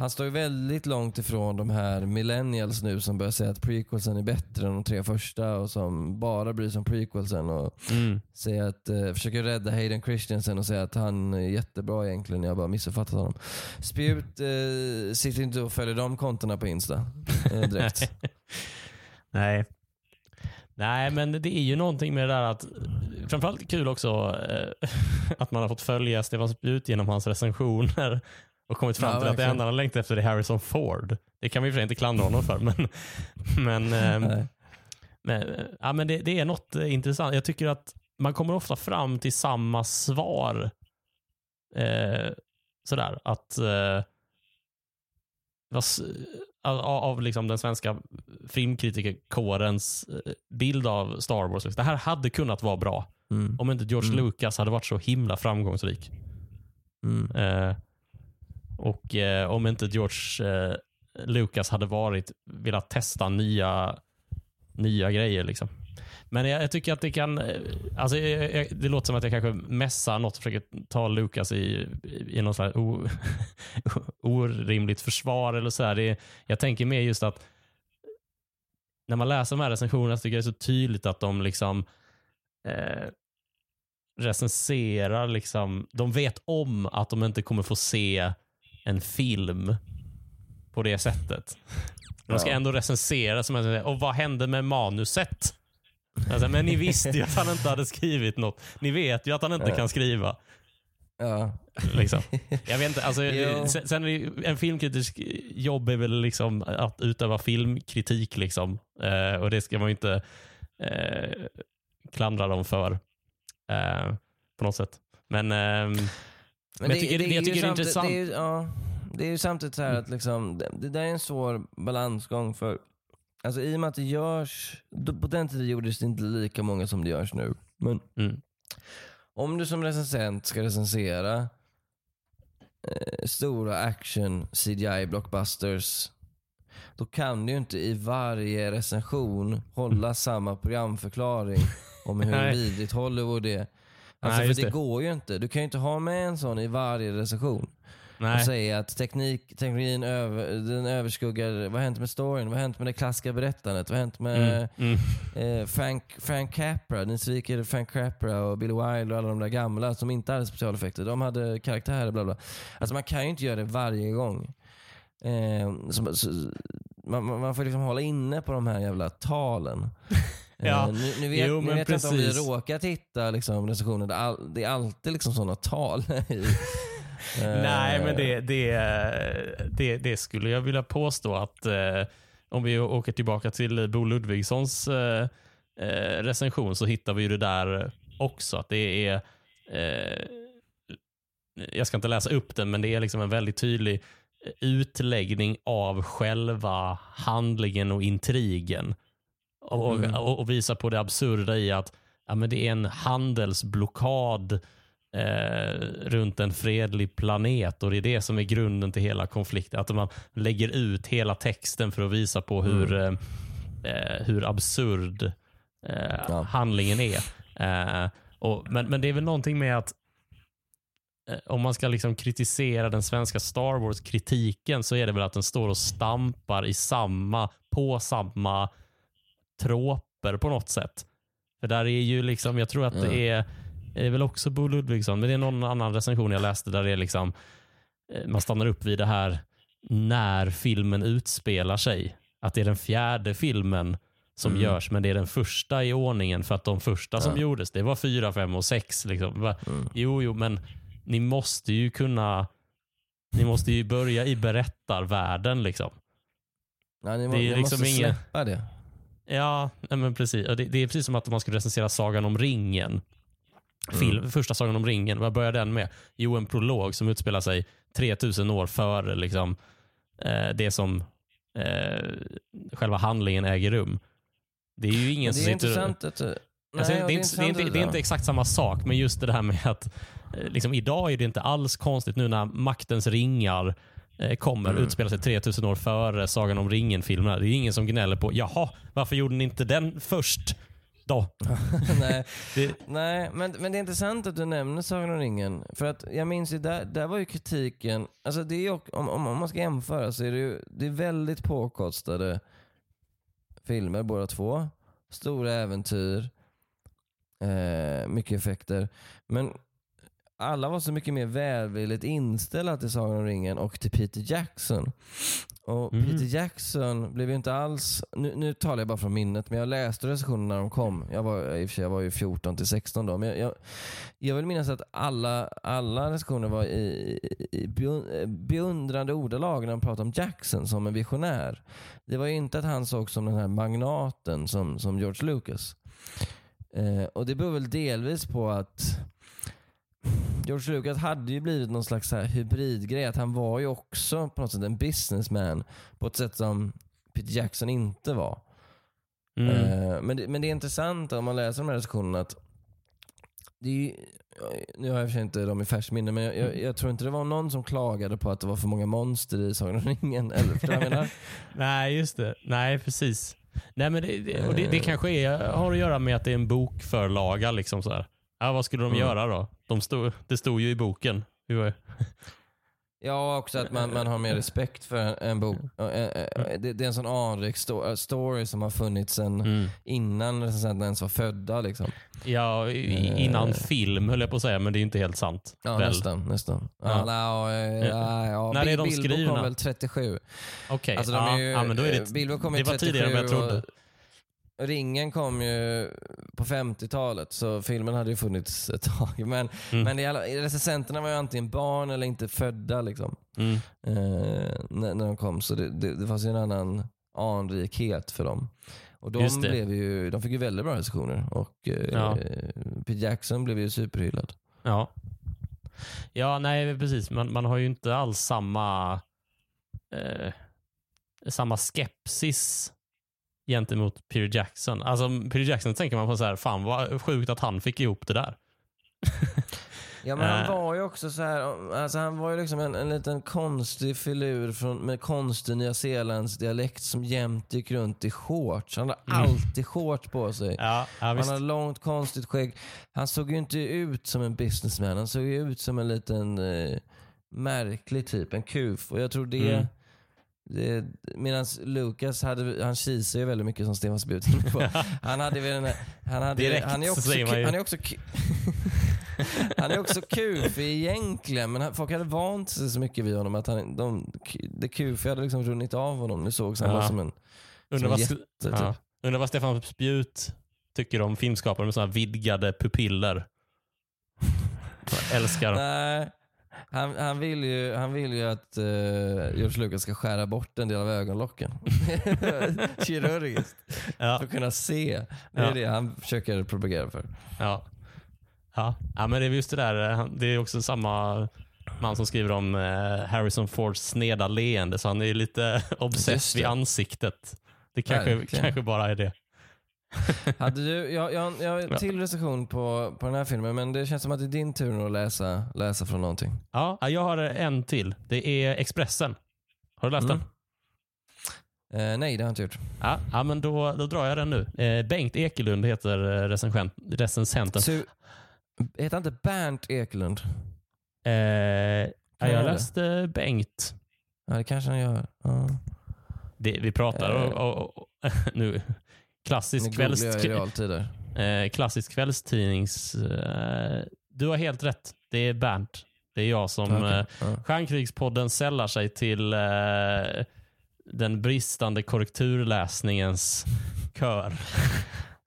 Han står ju väldigt långt ifrån de här millennials nu som börjar säga att prequelsen är bättre än de tre första och som bara bryr sig om prequelsen och Mm. säger att, eh, försöker rädda Hayden Christensen och säga att han är jättebra egentligen. Jag har bara missuppfattat honom. Spjut eh, sitter inte och följer de kontona på Insta eh, direkt. Nej. Nej, men det är ju någonting med det där att, framförallt kul också eh, att man har fått följa Stefan Spjut genom hans recensioner och kommit fram Ja, till att det verkligen. enda han längtar efter är Harrison Ford. Det kan vi för inte klandra honom för, men, men, ehm, men, eh, ja, men det, det är något eh, intressant. Jag tycker att man kommer ofta fram till samma svar. Eh, sådär, att eh, s- av, av liksom den svenska filmkritikerkårens eh, bild av Star Wars. Det här hade kunnat vara bra Mm. om inte George Mm. Lucas hade varit så himla framgångsrik. Mm. Eh, och eh, om inte George eh, Lucas hade varit velat testa nya, nya grejer. Liksom. Men jag, jag tycker att det kan... Eh, alltså, jag, jag, det låter som att jag kanske mässar något och försöker ta Lucas i, i något slags o, orimligt försvar. eller så här. Det, Jag tänker mer just att när man läser de här recensionerna så tycker jag det är så tydligt att de liksom eh, recenserar, liksom, de vet om att de inte kommer få se en film på det sättet. De ska ändå recensera, som säger, och vad hände med manuset? Alltså, men ni visste ju att han inte hade skrivit något. Ni vet ju att han inte Ja. kan skriva. Ja. Liksom. Jag vet inte, alltså, Jo. sen, sen en filmkritisk jobb är väl liksom att utöva filmkritik. Liksom. Eh, och det ska man ju inte eh, klandra dem för eh, på något sätt. Men, Men jag tycker- det- är jag tycker det är samtidigt- intressant. Det är, ju- ja, det är ju samtidigt så här Mm. att liksom, det, det där är en svår balansgång för Alltså i och med att det görs, på den tiden gjordes det inte lika många som det görs nu. Men mm, om du som recensent ska recensera eh, stora action CGI blockbusters då kan du ju inte i varje recension hålla samma programförklaring om hur vidrigt Hollywood är. Alltså Nej, för det, det. går ju inte. Du kan ju inte ha med en sån i varje recension. Och nej. säga att teknik, teknologin över, den överskuggar, vad har hänt med storyn? Vad har hänt med det klassiska berättandet? Vad har hänt med Mm, mm, eh, Frank, Frank Capra? Ni sviker Frank Capra och Billy Wilder och alla de där gamla som inte hade specialeffekter. De hade karaktärer bla bla. Alltså man kan ju inte göra det varje gång. Eh, så, så, man, man man får liksom hålla inne på de här jävla talen. Ja. Eh, nu, nu vet, Jo, nu vet jag inte om vi precis. råkar titta liksom, recensioner. Det all, det är alltid liksom sådana tal. i. Eh, Nej, men det, det, det, det skulle jag vilja påstå att eh, om vi åker tillbaka till Bo Ludvigssons recension så hittar vi ju det där också. Att det är Jag ska inte läsa upp den, men det är liksom en väldigt tydlig utläggning av själva handlingen och intrigen. Och, Mm. och, och visa på det absurda i att ja, men det är en handelsblockad eh, runt en fredlig planet och det är det som är grunden till hela konflikten. Att man lägger ut hela texten för att visa på hur, eh, eh, hur absurd eh, Ja. handlingen är. Eh, och, men, men det är väl någonting med att eh, om man ska liksom kritisera den svenska Star Wars-kritiken så är det väl att den står och stampar i samma, på samma tråper på något sätt. För där är ju liksom, jag tror att det är, det är väl också Bo Ludvigsson, men det är någon annan recension jag läste där det är liksom, eh, man stannar upp vid det här när filmen utspelar sig. Att det är den fjärde filmen som Mm. görs, men det är den första i ordningen för att de första som Ja. gjordes, det var fyra, fem och sex. Liksom. Mm. Jo, jo, men ni måste ju kunna ni måste ju börja i berättarvärlden. Liksom. Ja, ni, må, det är ni liksom måste ingen- släppa det. Ja, men precis. Det, det är precis som att man skulle recensera Sagan om ringen. Film, Första Sagan om ringen, vad börjar den med? Jo, en prolog som utspelar sig 3000 år före liksom, eh, det som eh, själva handlingen äger rum. Det är ju ingen som sitter... att... Nej, Alltså, det, är inte, det, är inte, det är inte exakt samma sak, men just det här med att eh, liksom, idag är det inte alls konstigt nu när maktens ringar kommer, Mm. utspelar sig 3000 år före Sagan om ringen-filmerna. Det är ingen som gnäller på, jaha, varför gjorde ni inte den först? då. nej, Det, nej men, men det är intressant att du nämner Sagan om ringen. För att jag minns ju, där, där var ju kritiken, alltså det är ju, om, om, om man ska jämföra så är det ju det är väldigt påkostade filmer båda två. Stora äventyr, eh, mycket effekter. Men alla var så mycket mer välvilligt inställda till Sagan om ringen och till Peter Jackson. Och Mm. Peter Jackson blev ju inte alls, nu, nu talar jag bara från minnet, men jag läste recensionerna när de kom. Jag var, i och för sig, jag var ju 14 till 16 då, men jag, jag, jag vill minnas att alla, alla recensioner var i, i, i beun- beundrande ordalag när de pratade om Jackson som en visionär. Det var ju inte att han såg som den här magnaten som, som George Lucas. Eh, och det beror väl delvis på att George Lucas hade ju blivit någon slags så här hybridgrej. Att han var ju också på något sätt en businessman på ett sätt som Peter Jackson inte var. mm. Eh, men, det, men det är intressant om man läser de här recensionerna att det är ju, nu har jag för inte dem i färskt minne, men jag, jag, jag tror inte det var någon som klagade på att det var för många monster i Sagan om ringen. Eller förstår jag menar? Nej, just det. Nej, precis. Nej, men det, det, och det, det kanske är, har att göra med att det är en bokförlaga. Liksom sådär. Ja, vad skulle de Mm. göra då? De stod, det stod ju i boken. Ja, också att man, man har mer respekt för en, bok. Eh, eh, Det, det är en sån anrik sto- eh, story som har funnits sen Mm. innan recensenterna ens var födda. Liksom. Ja, innan film höll jag på att säga, men det är inte helt sant. Ja, väl? nästan. nästan. Ja. Ja. Ja, ja, ja. När är de Bilbo skrivna? kom väl 37. Okej, Alltså, de ja, ju, ja, men då är eh, det, Bilbo kom ju det var 37 tidigare än jag trodde. och Ringen kom ju på 50-talet, så filmen hade ju funnits ett tag. Men, Mm. men alla, recensenterna var ju antingen barn eller inte födda liksom, Mm. eh, när, när de kom. Så det, det, det fanns ju en annan anrikhet för dem. Och de, blev ju, de fick ju väldigt bra recensioner och eh, Ja. Peter Jackson blev ju superhyllad. Ja. Ja, nej precis. Man, man har ju inte alls samma eh, samma skepsis gentemot Peter Jackson. Alltså Peter Jackson tänker man på så här, fan vad sjukt att han fick ihop det där. Ja men han Eh. var ju också så här, alltså han var ju liksom en, en liten konstig filur från, med konstig nyzeeländsk dialekt som jämt gick runt i shorts. Han hade Mm. alltid shorts på sig. Ja, ja Han hade långt konstigt skägg. Han såg ju inte ut som en businessman. Han såg ju ut som en liten eh, märklig typ, en kuf. Och jag tror det... Mm. Medan Lucas hade, han kisar ju väldigt mycket som Stefan Spjut på. Han hade väl här- han hade, Direkt han är så också, säger man ku- ju. han är också Han är också kufig egentligen, men han- folk hade vant sig så mycket vid honom att han, de, det kufiga hade liksom runnit av honom. Nu sågs han Ja. som en, Undrar som vad, en jätte. Typ. ja. Undrar vad Stefan Spjut tycker om filmskapare med sådana vidgade pupiller. Jag älskar dem. Nej, han, han, vill ju, han vill ju att uh, George Lucas ska skära bort en del av ögonlocken. Kirurgiskt. Ja, För att kunna se. Det är Ja. det han försöker propagera för. ja. Ja. ja, men det är just det där. eh, Det är också samma man som skriver om eh, Harrison Fords sneda leende, så han är lite obsess vid ansiktet. Det kanske, Verkligen. kanske bara är det. Hade du, jag, jag, jag har en till recension på, på den här filmen, men det känns som att det är din tur nu att läsa, läsa från någonting. Ja, jag har en till. Det är Expressen. Har du läst Mm. den? Eh, nej, det har jag inte gjort. Ja, ja men då, då drar jag den nu. Eh, Bengt Ekelund heter eh, recensent, recensenten. Su- heter han inte Bernt Ekelund? Eh, jag jag läste Bengt. Ja, det kanske han gör. Ja. Det, vi pratar Eh. och, och, och, nu. Klassisk, kvälls, eh, klassisk kvällstidnings... Eh, du har helt rätt. Det är Bernt. Det är jag som... Okej, Eh. Stjärnkrigspodden sällar sig till eh, den bristande korrekturläsningens kör.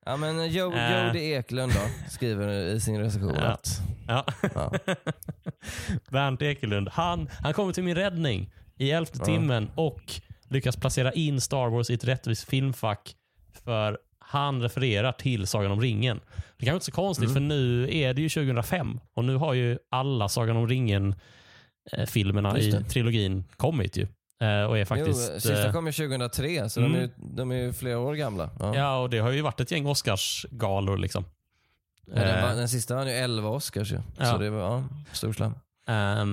Ja men jo, Eh. Jody Eklund då, skriver i sin recension Ja. att... Ja. Ja. Bernt Ekelund. Han, han kommer till min räddning i elfte Ja. timmen och lyckas placera in Star Wars i ett rättvist filmfack för han refererar till Sagan om ringen. Det kanske inte är så konstigt Mm. för nu är det ju 2005 och nu har ju alla Sagan om ringen eh, i trilogin kommit ju. Eh, och är faktiskt... jo, sista eh, kom ju 2003 så Mm. de, är, ju- de är ju flera år gamla. Ja. Ja, och det har ju varit ett gäng Oscarsgalor liksom. Ja, den, var- den sista vann ju 11 Oscars ju. Ja. Så det var ja, stor slam. eh,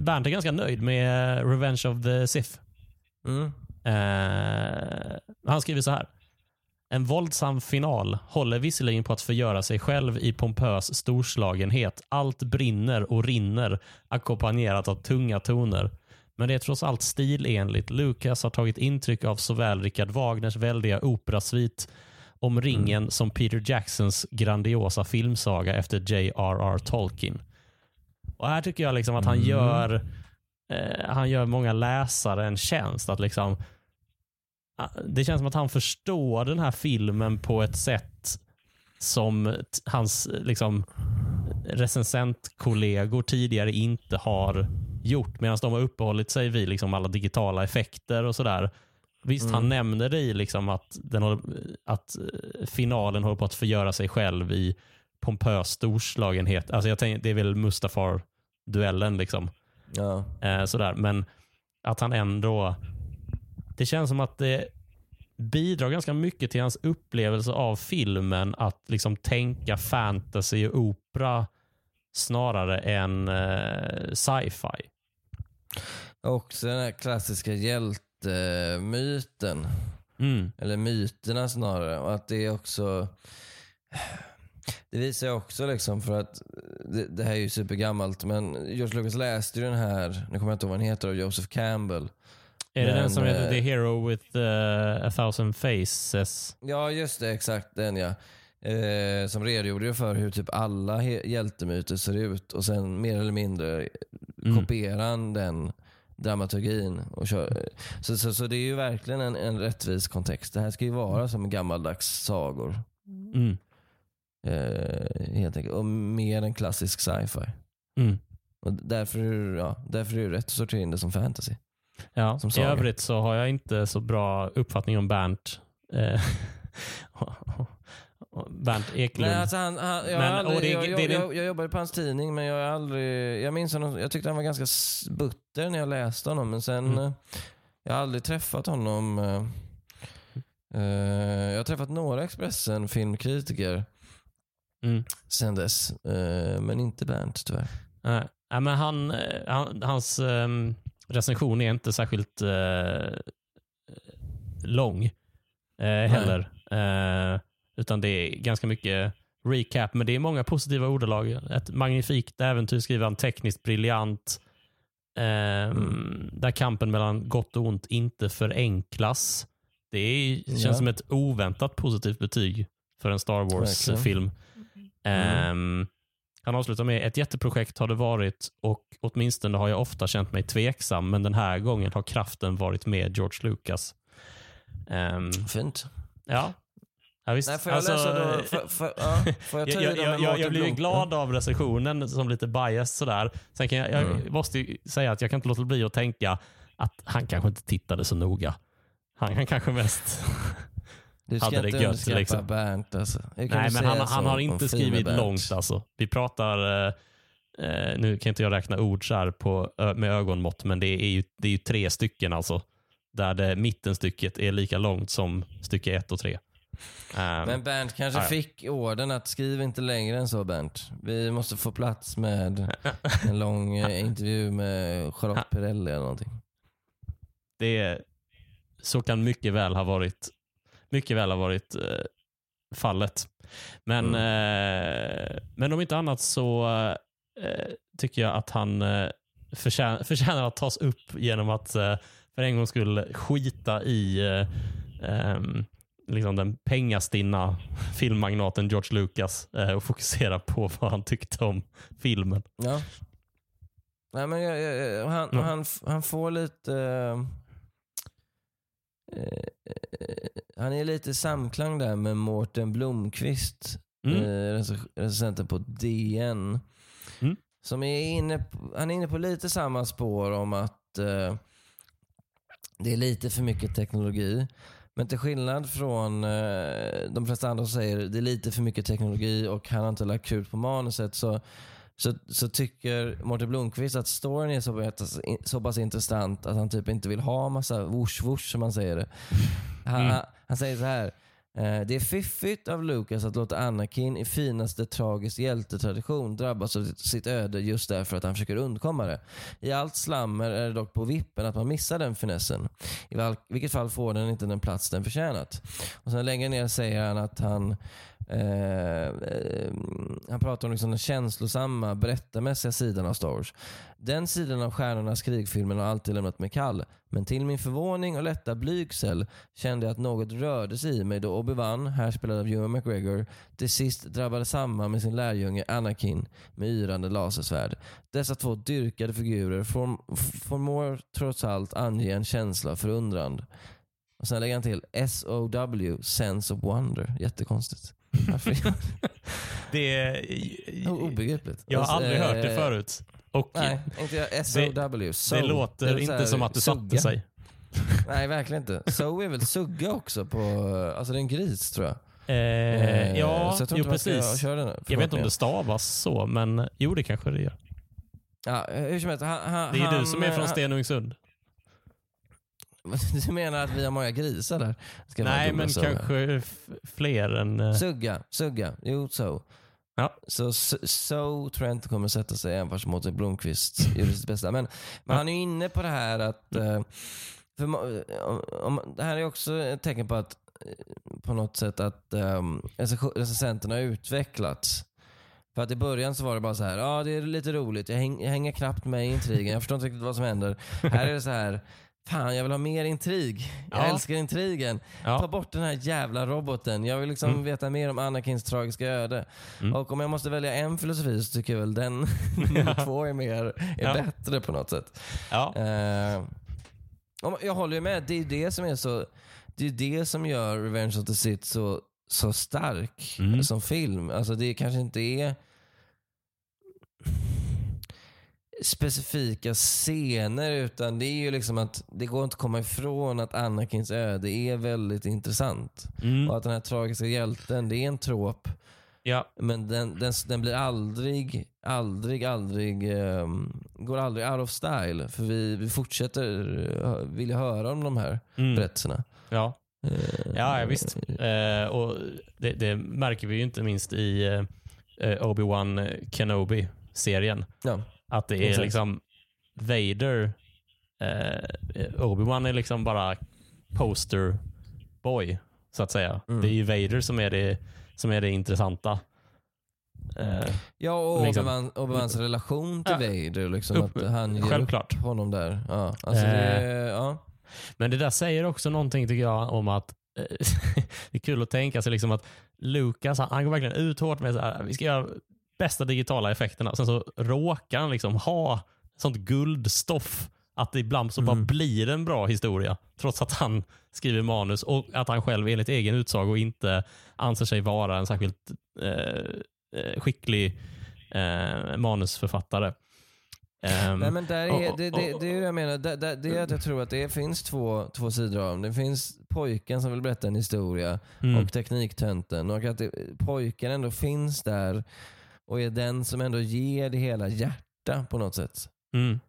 Bernt är ganska nöjd med Revenge of the Sith. Mm. Eh, han skriver så här. En våldsam final håller visserligen på att förgöra sig själv i pompös storslagenhet. Allt brinner och rinner ackompanjerat av tunga toner. Men det är trots allt stilenligt. Lucas har tagit intryck av såväl Richard Wagners väldiga operasvit om ringen som Peter Jacksons grandiosa filmsaga efter J.R.R. Tolkien. Och Här tycker jag liksom att han Mm. gör eh, han gör många läsare en tjänst. att liksom ah, Det känns som att han förstår den här filmen på ett sätt som hans liksom, recensentkollegor tidigare inte har gjort. Medan de har uppehållit sig vid liksom alla digitala effekter och sådär. Visst, Mm. han nämner det i liksom att, den att eh, finalen håller på att förgöra sig själv i pompös storslagenhet. Alltså jag tänker, det är väl Mustafar-duellen. Liksom. Ja. Eh, sådär. Men att han ändå... Det känns som att det bidrar ganska mycket till hans upplevelse av filmen att liksom tänka fantasy och opera snarare än eh, sci-fi. Och så den här klassiska hjältemyten. Mm. Eller myterna snarare. Och att det är också... Det visar ju också liksom för att det, det här är ju supergammalt men George Lucas läste ju den här, nu kommer jag inte ihåg vad den heter, av Joseph Campbell. Är det Men, den som heter eh, The Hero with eh, a thousand faces? Ja just det, exakt den ja. Eh, som redogjorde för hur typ alla hjältemyter ser ut och sen mer eller mindre Mm. kopierar han den dramaturgin. Och kör. Så, så, så det är ju verkligen en, en rättvis kontext. Det här ska ju vara som gammaldags sagor. Mm. Eh, helt enkelt. Och mer än klassisk sci-fi. Mm. Och därför, ja, därför är det rätt att sortera in det som fantasy. Ja, Som I övrigt så har jag inte så bra uppfattning om Bernt. Eh, Bernt Eklund. Nej, alltså han, han, jag, Men- aldrig, det- jag, jag, det är jag, jag jobbade på hans tidning men jag har aldrig, jag minns honom, jag tyckte han var ganska butter när jag läste honom men sen, Mm. eh, jag har aldrig träffat honom. eh, jag har träffat några Expressen filmkritiker Mm. sen dess, eh, men inte Bernt tyvärr. Nej, nej, men han, eh, han, hans ehm, recension är inte särskilt eh, lång heller. Eh, utan det är ganska mycket recap, men det är många positiva ordalag. Ett magnifikt äventyr skriver han, tekniskt briljant. ehm, Där kampen mellan gott och ont inte förenklas. Det är, känns Ja. som ett oväntat positivt betyg för en Star Wars-film. Ehm, han avslutar med ett jätteprojekt har det varit och åtminstone har jag ofta känt mig tveksam men den här gången har kraften varit med George Lucas. Ehm, Fint. ja. ja, visst. Nej, får jag Alltså, läsa då? Får, får, ja, får jag jag, jag, jag, jag, Blom? glad av recensionen som lite biased sådär. Sen kan jag, jag Mm. måste ju säga att jag kan inte låta bli att tänka att han kanske inte tittade så noga. Han, han kanske mest... Du ska hade det inte gött, liksom. Bernt alltså. Nej, men han, han har inte skrivit långt alltså. Vi pratar, eh, eh, nu kan inte jag räkna ord så här på, med ögonmått, men det är, ju, det är ju tre stycken alltså. Där det mittenstycket är lika långt som stycke ett och tre. Ehm, Men Bernt kanske Ja, fick orden att skriv inte längre än så Bernt. Vi måste få plats med en lång eh, intervju med Charlotte Perrelli eller någonting. det är, så kan mycket väl ha varit, mycket väl ha varit eh, fallet. Men, Mm. eh, men om inte annat så eh, tycker jag att han eh, förtjänar, förtjänar att tas upp genom att eh, för en gång skulle skita i eh, ehm, liksom den pengastinna filmmagnaten George Lucas eh, och fokusera på vad han tyckte om filmen. Ja. Nej, men jag, jag, jag- han, Ja. han, han får lite... eh, eh, han är lite i samklang där med Mårten Blomqvist, Mm. eh, recens- recensenten på DN. Mm. Som är inne på, han är inne på lite samma spår om att eh, det är lite för mycket teknologi. Men till skillnad från eh, de flesta andra som säger det är lite för mycket teknologi och han har inte lagt krut på manuset så, så, så tycker Mårten Blomqvist att storyn är så, pass- så pass intressant att han typ inte vill ha massa whoosh som man säger det. Han, Mm. han, han säger så här. Eh, Det är fiffigt av Lucas att låta Anakin i finaste tragisk hjältetradition drabbas av sitt öde just därför att han försöker undkomma det. I allt slammer är det dock på vippen att man missar den finessen. I vilket fall får den inte den plats den förtjänat. Och sen längre ner säger han att han Eh, eh, han pratar om liksom den känslosamma, berättarmässiga sidan av Star Wars. Den sidan av stjärnornas krigfilmen har alltid lämnat mig kall. Men till min förvåning och lätta blygsel kände jag att något rörde sig i mig då Obi-Wan, här spelad av Ewan McGregor, till sist drabbade samman med sin lärjunge Anakin med yrande lasersvärd. Dessa två dyrkade figurer form- förmår trots allt ange en känsla av förundran. Och sen lägger han till SOW, Sense of Wonder. Jättekonstigt. Det är, Obegripligt. jag har Och så, aldrig hört det eh, förut. Och Nej, inte jag. SOW. So. det låter så inte som att det satte sig. Nej, verkligen inte. So är väl sugga också på... Alltså det är en gris tror jag. Eh, Eh, ja, så jag jo precis. köra den. Jag vet inte om det stavas så, men jo det kanske det gör. Ja, hur som helst. Han, han, Det är han, du som är från Stenungsund. Du menar att vi har många grisar där? Ska Nej, men så. kanske fler än... eh, Sugga, sugga. Jo, so. Ja. Så so, so tror jag inte kommer sätta sig även fast Mårten Blomqvist gjorde sitt bästa. Men, men han är ju inne på det här att... eh, För, må- om, om, det här är också ett tecken på att eh, på något sätt att um, recensenterna har utvecklats. För att i början så var det bara så här, ja det är lite roligt, jag, häng, jag hänger knappt med i intrigen, jag förstår inte riktigt vad som händer. Här är det så här, fan jag vill ha mer intrig. Jag Ja. älskar intrigen. Ta Ja. bort den här jävla roboten. Jag vill liksom Mm. veta mer om Anakins tragiska öde. Mm. Och om jag måste välja en filosofi så tycker jag väl den nummer två är, mer, är Ja. bättre på något sätt. Ja. Om- jag håller ju med. Det är det som är så... Det är det som gör Revenge of the Sith så, så stark Mm. som film. Alltså det kanske inte är specifika scener utan det är ju liksom att det går inte att komma ifrån att Anakins öde är väldigt intressant. Mm. Och att den här tragiska hjälten, det är en trop. ja. Men den, den, den blir aldrig, aldrig, aldrig, ehm, går aldrig out of style. För vi, vi fortsätter uh, vilja höra om de här Mm. berättelserna. Ja. Eh, Ja, ja, visst. Eh, och det, det märker vi ju inte minst i Obi-Wan Kenobi-serien. Ja. Att det är Exakt. liksom Vader, eh, Obi-Wan är liksom bara poster boy, så att säga. Mm. Det är ju Vader som är det, som är det intressanta. Eh, Ja, och Liksom- Obi-Wan- Obi-Wans relation till Ja. Vader. Liksom, Upp- att han ger självklart. upp honom där. Ja, alltså det, ja. Men det där säger också någonting tycker jag om att eh, det är kul att tänka sig liksom att Lucas, han, han går verkligen ut hårt med att vi ska göra bästa digitala effekterna. Sen så råkar han liksom ha sånt guldstoff att det ibland så bara Mm. blir en bra historia. Trots att han skriver manus och att han själv enligt egen utsago inte anser sig vara en särskilt eh, eh, skicklig eh, manusförfattare. Ehm, Nej, men där är, det, det, det är det jag menar. Det, det, det är att jag tror att det finns två, två sidor av det. Det finns pojken som vill berätta en historia mm, och tekniktönten. Och att det, pojken ändå finns där och är den som ändå ger det hela hjärta på något sätt. mm,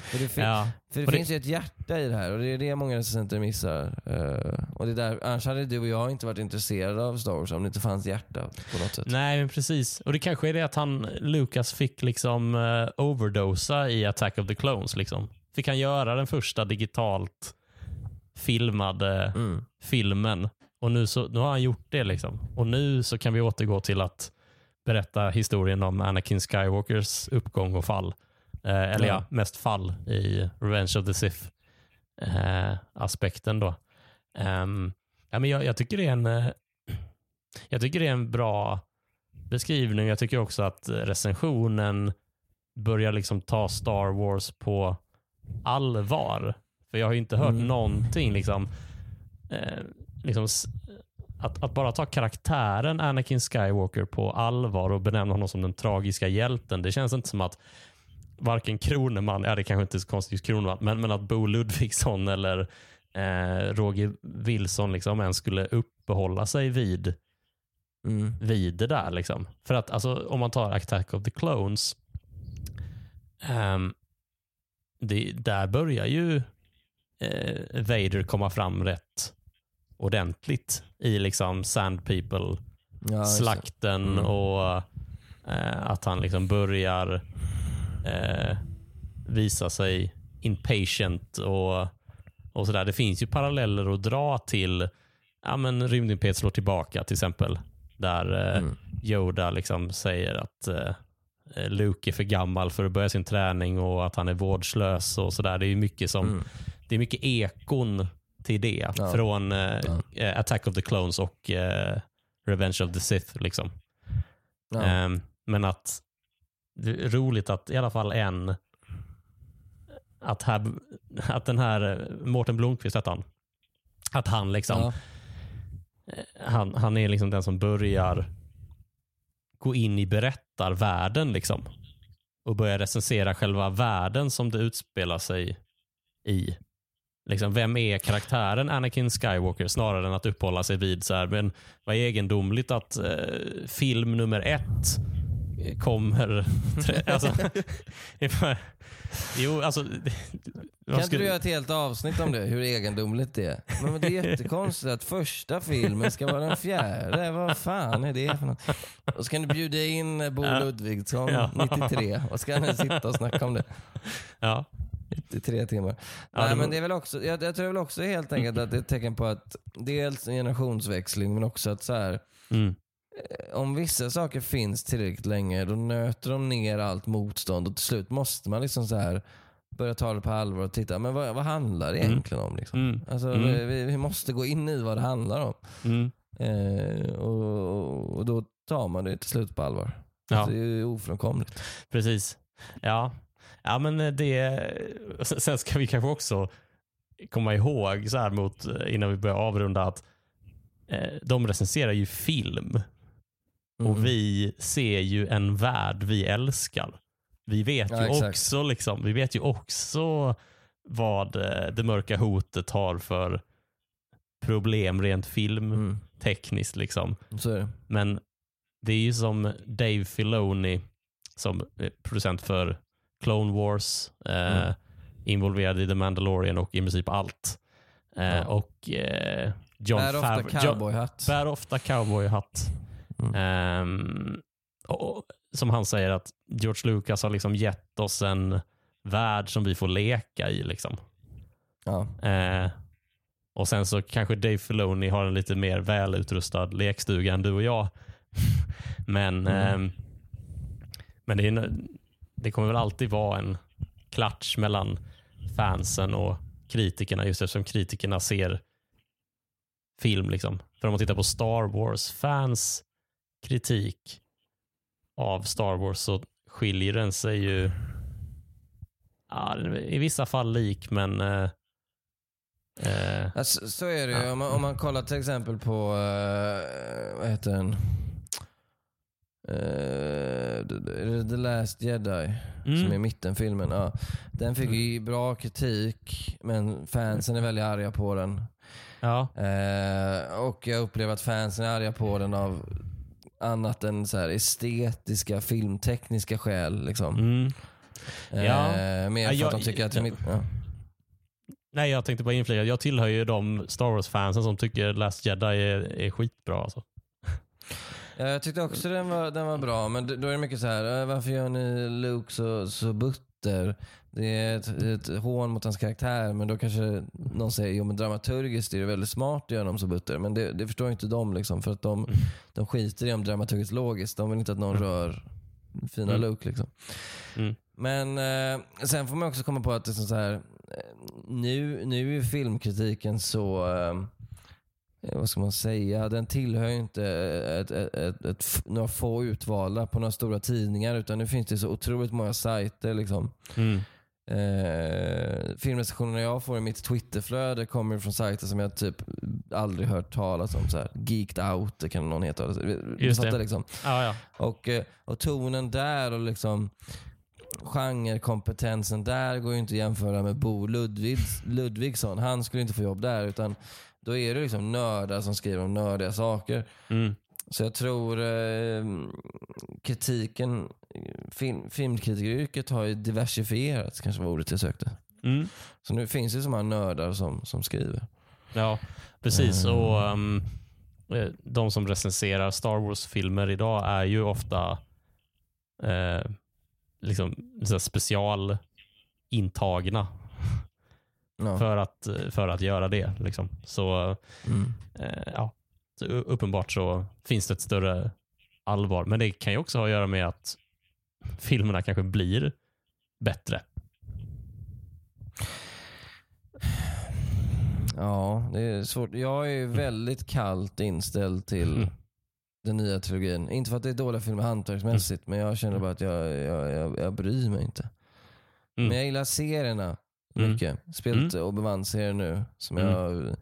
För det, fin- ja. för det det- finns ju ett hjärta i det här och det är det många recensenter missar. Eh, och det är där, annars hade du och jag inte varit intresserade av Star Wars om det inte fanns hjärta på något sätt. Nej, men precis. Och Det kanske är det att han, Lucas fick liksom uh, overdosa i Attack of the Clones. Liksom. Fick han göra den första digitalt filmade Mm. filmen. Och nu, så, nu har han gjort det. liksom. Och nu så kan vi återgå till att berätta historien om Anakin Skywalkers uppgång och fall. Eh, eller ja. Ja. mest fall i Revenge of the Sith eh, aspekten då. Ehm, ja, men jag, jag tycker det är en eh, jag tycker det är en bra beskrivning. Jag tycker också att recensionen börjar liksom ta Star Wars på allvar. För jag har inte hört Mm. någonting liksom, eh, liksom att, att bara ta karaktären Anakin Skywalker på allvar och benämna honom som den tragiska hjälten. Det känns inte som att varken Kroneman, ja det kanske inte är så konstigt Kroneman, men, men att Bo Ludvigsson eller eh, Roger Wilson liksom ens skulle uppehålla sig vid Mm. vid det där. Liksom. För att alltså, om man tar Attack of the Clones, ehm, det, där börjar ju eh, Vader komma fram rätt ordentligt i liksom Sand People Ja, Mm. och eh, att han liksom börjar eh, visa sig impatient och, och sådär. Det finns ju paralleller att dra till ja, men Rymdimpet slår tillbaka till exempel. Där eh, Mm. Yoda liksom säger att eh, Luke är för gammal för att börja sin träning och att han är vårdslös och sådär. Det är mycket som Mm. det är mycket ekon till det Ja. från eh, Ja. eh, Attack of the Clones och eh, Revenge of the Sith. Liksom. Ja. Ehm, men att det är roligt att i alla fall en att, här, att den här eh, Mårten Blomqvist hette han. Att han liksom Ja. han, han är liksom den som börjar gå in i berättarvärlden liksom. Och börjar recensera själva världen som det utspelar sig i. Liksom, vem är karaktären Anakin Skywalker snarare än att uppehålla sig vid så här, men vad egendomligt att eh, film nummer ett kommer... alltså, jo, alltså... Kan inte du göra ett helt avsnitt om det? Hur egendomligt det är. Men, men det är jättekonstigt att första filmen ska vara den fjärde. Vad fan är det för något? Och så kan du bjuda in Bo. Ludvigsson, Ja. 93. Och så kan ni sitta och snacka om det Ja, i tre timmar. Ja, Nej, men det är väl också, jag, jag tror väl också helt enkelt att det är ett tecken på att dels en generationsväxling men också att så här, mm, om vissa saker finns tillräckligt länge då nöter de ner allt motstånd och till slut måste man liksom så här börja ta det på allvar och titta, men vad, vad handlar det egentligen om? Liksom? mm, Alltså, Mm. vi, vi måste gå in i vad det handlar om. mm. Eh, och, och då tar man det till slut på allvar. Ja. Alltså, det är ju ofrånkomligt. Precis. Ja, ja men det... Sen ska vi kanske också komma ihåg så här mot, innan vi börjar avrunda att eh, de recenserar ju film Mm. och vi ser ju en värld vi älskar. Vi vet Ja, ju exakt. också liksom, vi vet ju också vad eh, det mörka hotet har för problem rent filmtekniskt. Mm. Liksom. Är det. Men det är ju som Dave Filoni, som är producent för Clone Wars, eh, Mm. involverad i The Mandalorian och i princip allt. Eh, Ja. Och eh, John Bär ofta cowboyhatt. Bär ofta cowboyhatt. Mm. Ehm, och, som han säger att George Lucas har liksom gett oss en värld som vi får leka i. Liksom. Ja. Eh, och sen så kanske Dave Filoni har en lite mer välutrustad lekstuga än du och jag. men Mm. ehm, men det, är, det kommer väl alltid vara en klatsch mellan fansen och kritikerna just eftersom kritikerna ser film. Liksom. För om man tittar på Star Wars-fans kritik av Star Wars så skiljer den sig ju ja, i vissa fall lik men eh, eh, Alltså, så är det ju. Om man, om man kollar till exempel på, eh, vad heter den? Eh, The- Last Jedi, Mm. som är mittenfilmen. Ja. Den fick ju bra kritik, men fansen är väldigt arga på den. ja, Eh, och jag upplever att fansen är arga på den av annat än så här estetiska, filmtekniska skäl. Liksom. mm. Eh, Ja. Mer för jag- att de tycker att... ja. mitt- Ja. Nej, jag tänkte bara inflika. Jag tillhör ju de Star Wars-fansen som tycker Last Jedi är, är skitbra. Alltså. Ja, Jag tyckte också den var, den var bra, men då är det mycket så här, "Äh, varför gör ni Luke så, så butter? Det är ett, ett hån mot hans karaktär, men då kanske någon säger, jo men dramaturgiskt är det väldigt smart att göra honom så butter. Men det, det förstår inte de liksom, för att de, Mm. de skiter i om dramaturgiskt logiskt. De vill inte att någon rör fina Mm. Luke liksom. Mm. Men eh, sen får man också komma på att det är så här, eh, nu, nu är filmkritiken så, eh, vad ska man säga, den tillhör ju inte ett, ett, ett, ett, f- några få utvalda på några stora tidningar utan nu finns det så otroligt många sajter. Liksom. Mm. Eh, filmrecensionerna jag får i mitt Twitterflöde kommer från sajter som jag typ aldrig hört talas om. Så här, Geeked out, det kan någon heta. Just det. Liksom. Ja, ja. Och, eh, och tonen där och liksom genrekompetensen där går ju inte att jämföra med Bo Ludvigs, Ludvigsson. Han skulle inte få jobb där utan då är det liksom nördar som skriver om nördiga saker. Mm. Så jag tror eh, kritiken, film, filmkritikeryrket har ju diversifierats, kanske var ordet jag sökte. Mm. Så nu finns det så många nördar som, som skriver. Ja, precis. Mm. Och um, De som recenserar Star Wars-filmer idag är ju ofta eh, liksom här specialintagna Ja. för, att, för att göra det. Liksom. Så, Mm. eh, ja, så uppenbart så finns det ett större allvar. Men det kan ju också ha att göra med att filmerna kanske blir bättre. Ja, det är svårt. Jag är ju väldigt kallt inställd till Mm. den nya trilogin. Inte för att det är dåliga filmer hantverksmässigt, men jag känner bara att jag, jag, jag, jag bryr mig inte. Mm. Men jag gillar serierna Mm. mycket. Spelat Obi-Wan-serien nu. Som Mm. jag,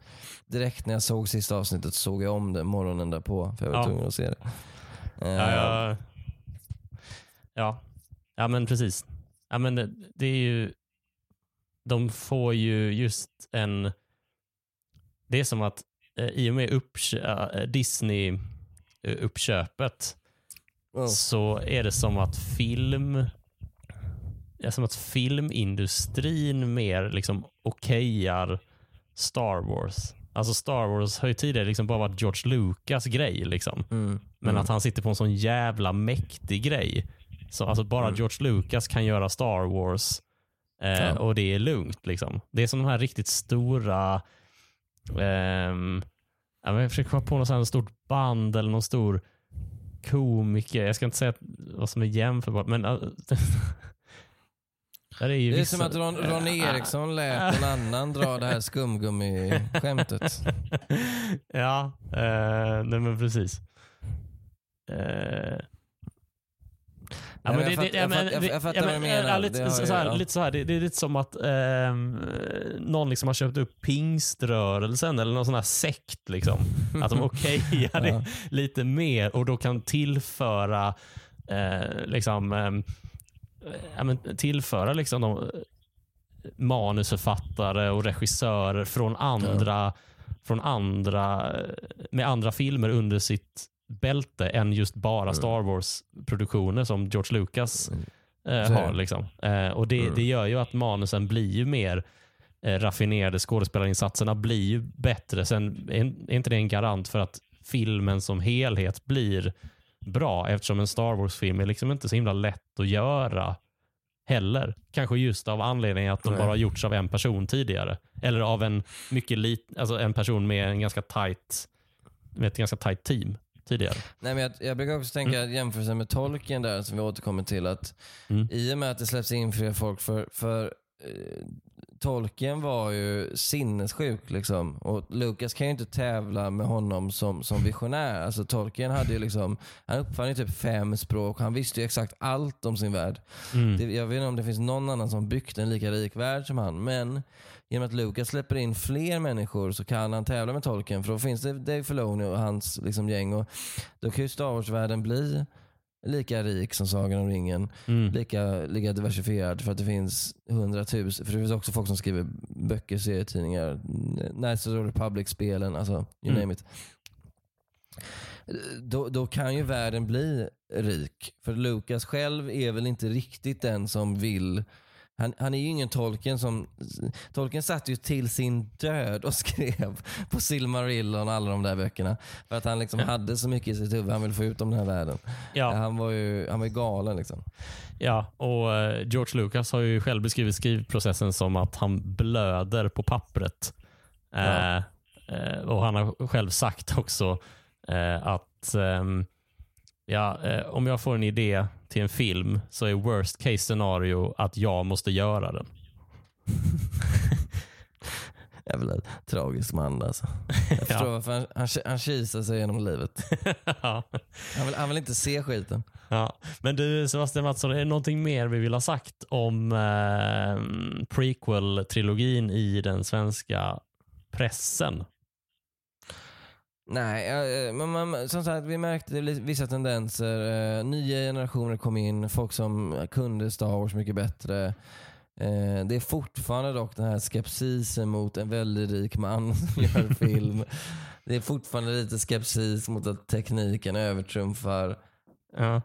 direkt när jag såg sista avsnittet såg jag om det morgonen därpå. För jag var Ja. tvungen att se det. Eh, Ja, ja, ja. ja men precis. Ja, men det, det är ju, de får ju just en... Det är som att eh, i och med uppkö- eh, Disney-uppköpet oh, så är det som att film är som att filmindustrin mer liksom okejar Star Wars. Alltså Star Wars har ju tidigare liksom bara varit George Lucas grej. Liksom. mm, Men mm. att han sitter på en sån jävla mäktig grej. Så alltså bara Mm. George Lucas kan göra Star Wars eh, Ja. och det är lugnt. Liksom. Det är som de här riktigt stora ehm, jag försöker komma på något sånt stort band eller någon stor komiker. Jag ska inte säga vad som är jämförbart, men där är ju Det är vissa... som att Ron, Ron Eriksson lät någon annan dra det här skumgummi-skämtet. ja, eh, nej men precis. Eh, Ja, men jag fattar vad du men, menar. Lite så här, lite så här, det, det är lite som att ehm, någon liksom har köpt upp pingströrelsen eller någon sån här sekt. Liksom. Att de okejar det lite mer och då kan tillföra eh, liksom, ehm, ja, men tillföra liksom de, manusförfattare och regissörer från andra, från andra med andra filmer under sitt bälte än just bara Mm. Star Wars-produktioner som George Lucas eh, är har. Liksom. Eh, och det, Mm. det gör ju att manusen blir ju mer eh, raffinerade. Skådespelarinsatserna blir ju bättre. Sen är, är inte det en garant för att filmen som helhet blir bra eftersom en Star Wars-film är liksom inte så himla lätt att göra heller. Kanske just av anledningen att de Nej. bara har gjorts av en person tidigare. Eller av en mycket lit, alltså en person med en ganska tight med ett ganska tight team tidigare. Nej, men jag, jag brukar också tänka jämförelsen med tolken där som vi återkommer till. att Mm. I och med att det släpps in fler folk för, för eh, Tolkien var ju sinnessjuk liksom. Och Lucas kan ju inte tävla med honom som, som visionär. Alltså Tolkien hade ju liksom, han uppfann ju typ fem språk. Han visste ju exakt allt om sin värld. Mm. Det, jag vet inte om det finns någon annan som byggt en lika rik värld som han. Men genom att Lucas släpper in fler människor så kan han tävla med Tolkien. För då finns det Dave Filoni och hans liksom, gäng. Och då kan ju Star Wars-världen bli lika rik som Sagan om ringen. Mm. Lika, lika diversifierad för att det finns hundratusen. För det finns också folk som skriver böcker, serietidningar, Knights of the Republic-spelen, alltså you Mm. name it. Då, då kan ju världen bli rik. För Lucas själv är väl inte riktigt den som vill han, han är ju ingen Tolkien som... Tolkien satt ju till sin död och skrev på Silmarillion och alla de där böckerna. För att han liksom hade så mycket i sitt huvud han ville få ut om den här världen. Ja. Han var ju han var ju galen liksom. Ja, och eh, George Lucas har ju själv beskrivit skrivprocessen som att han blöder på pappret. Ja. Eh, eh, och Han har själv sagt också eh, att ehm, ja, eh, om jag får en idé till en film så är worst case scenario att jag måste göra den. Jävla tragisk man alltså. Jag förstår varför han, han, han kisar sig genom livet. ja. Han vill, han vill inte se skiten. Ja. Men du Sebastian Mattsson, är det någonting mer vi vill ha sagt om eh, prequel-trilogin i den svenska pressen? Nej, eh, men man, som sagt vi märkte vissa tendenser. Eh, nya generationer kom in, folk som kunde Star Wars mycket bättre. Eh, det är fortfarande dock den här skepsisen mot en väldigt rik man som gör film. Det är fortfarande lite skepsis mot att tekniken övertrumfar Ja.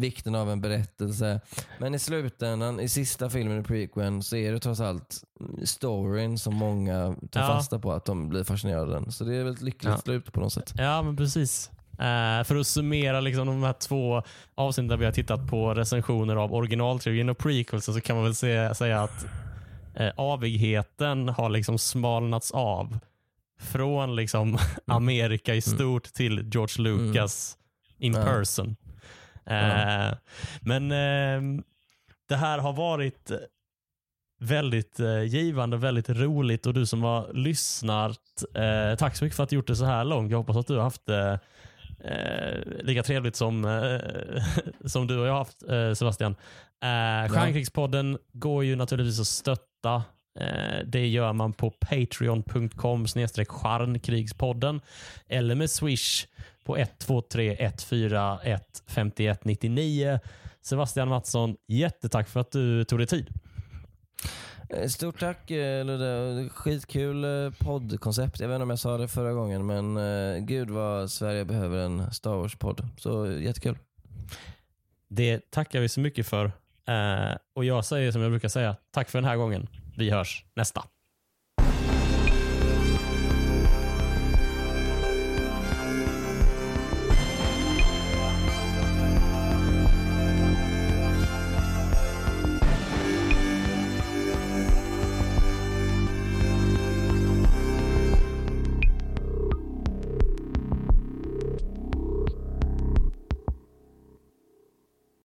Vikten av en berättelse. Men i slutändan, i sista filmen i prequeln, så är det trots allt storyn som många tar Ja. fasta på, att de blir fascinerade av den. Så det är väl ett lyckligt Ja. slut på något sätt. Ja, men precis. Eh, för att summera liksom de här två avsnitten där vi har tittat på recensioner av originaltrilogin och prequels så kan man väl säga, säga att eh, avigheten har liksom smalnats av. Från liksom Amerika i stort till George Lucas in Ja. person. Eh, Men eh, det här har varit väldigt eh, givande, väldigt roligt och du som har lyssnat, eh, tack så mycket för att du gjort det så här långt. Jag hoppas att du har haft det eh, lika trevligt som, eh, som du och jag har haft eh, Sebastian. Eh, Stjärnkrigspodden går ju naturligtvis att stötta. Det gör man på patreon.com stjärnkrigspodden eller med swish på 123 141 5199. Sebastian Mattsson, jättetack för att du tog dig tid. Eh, Stort tack eh, Ludde. Skitkul eh, poddkoncept. Jag vet inte om jag sa det förra gången, men gud vad Sverige behöver en Star Wars-podd. Så jättekul. Det tackar vi så mycket för. Och Jag säger som jag brukar säga, tack för den här gången. Vi hörs nästa.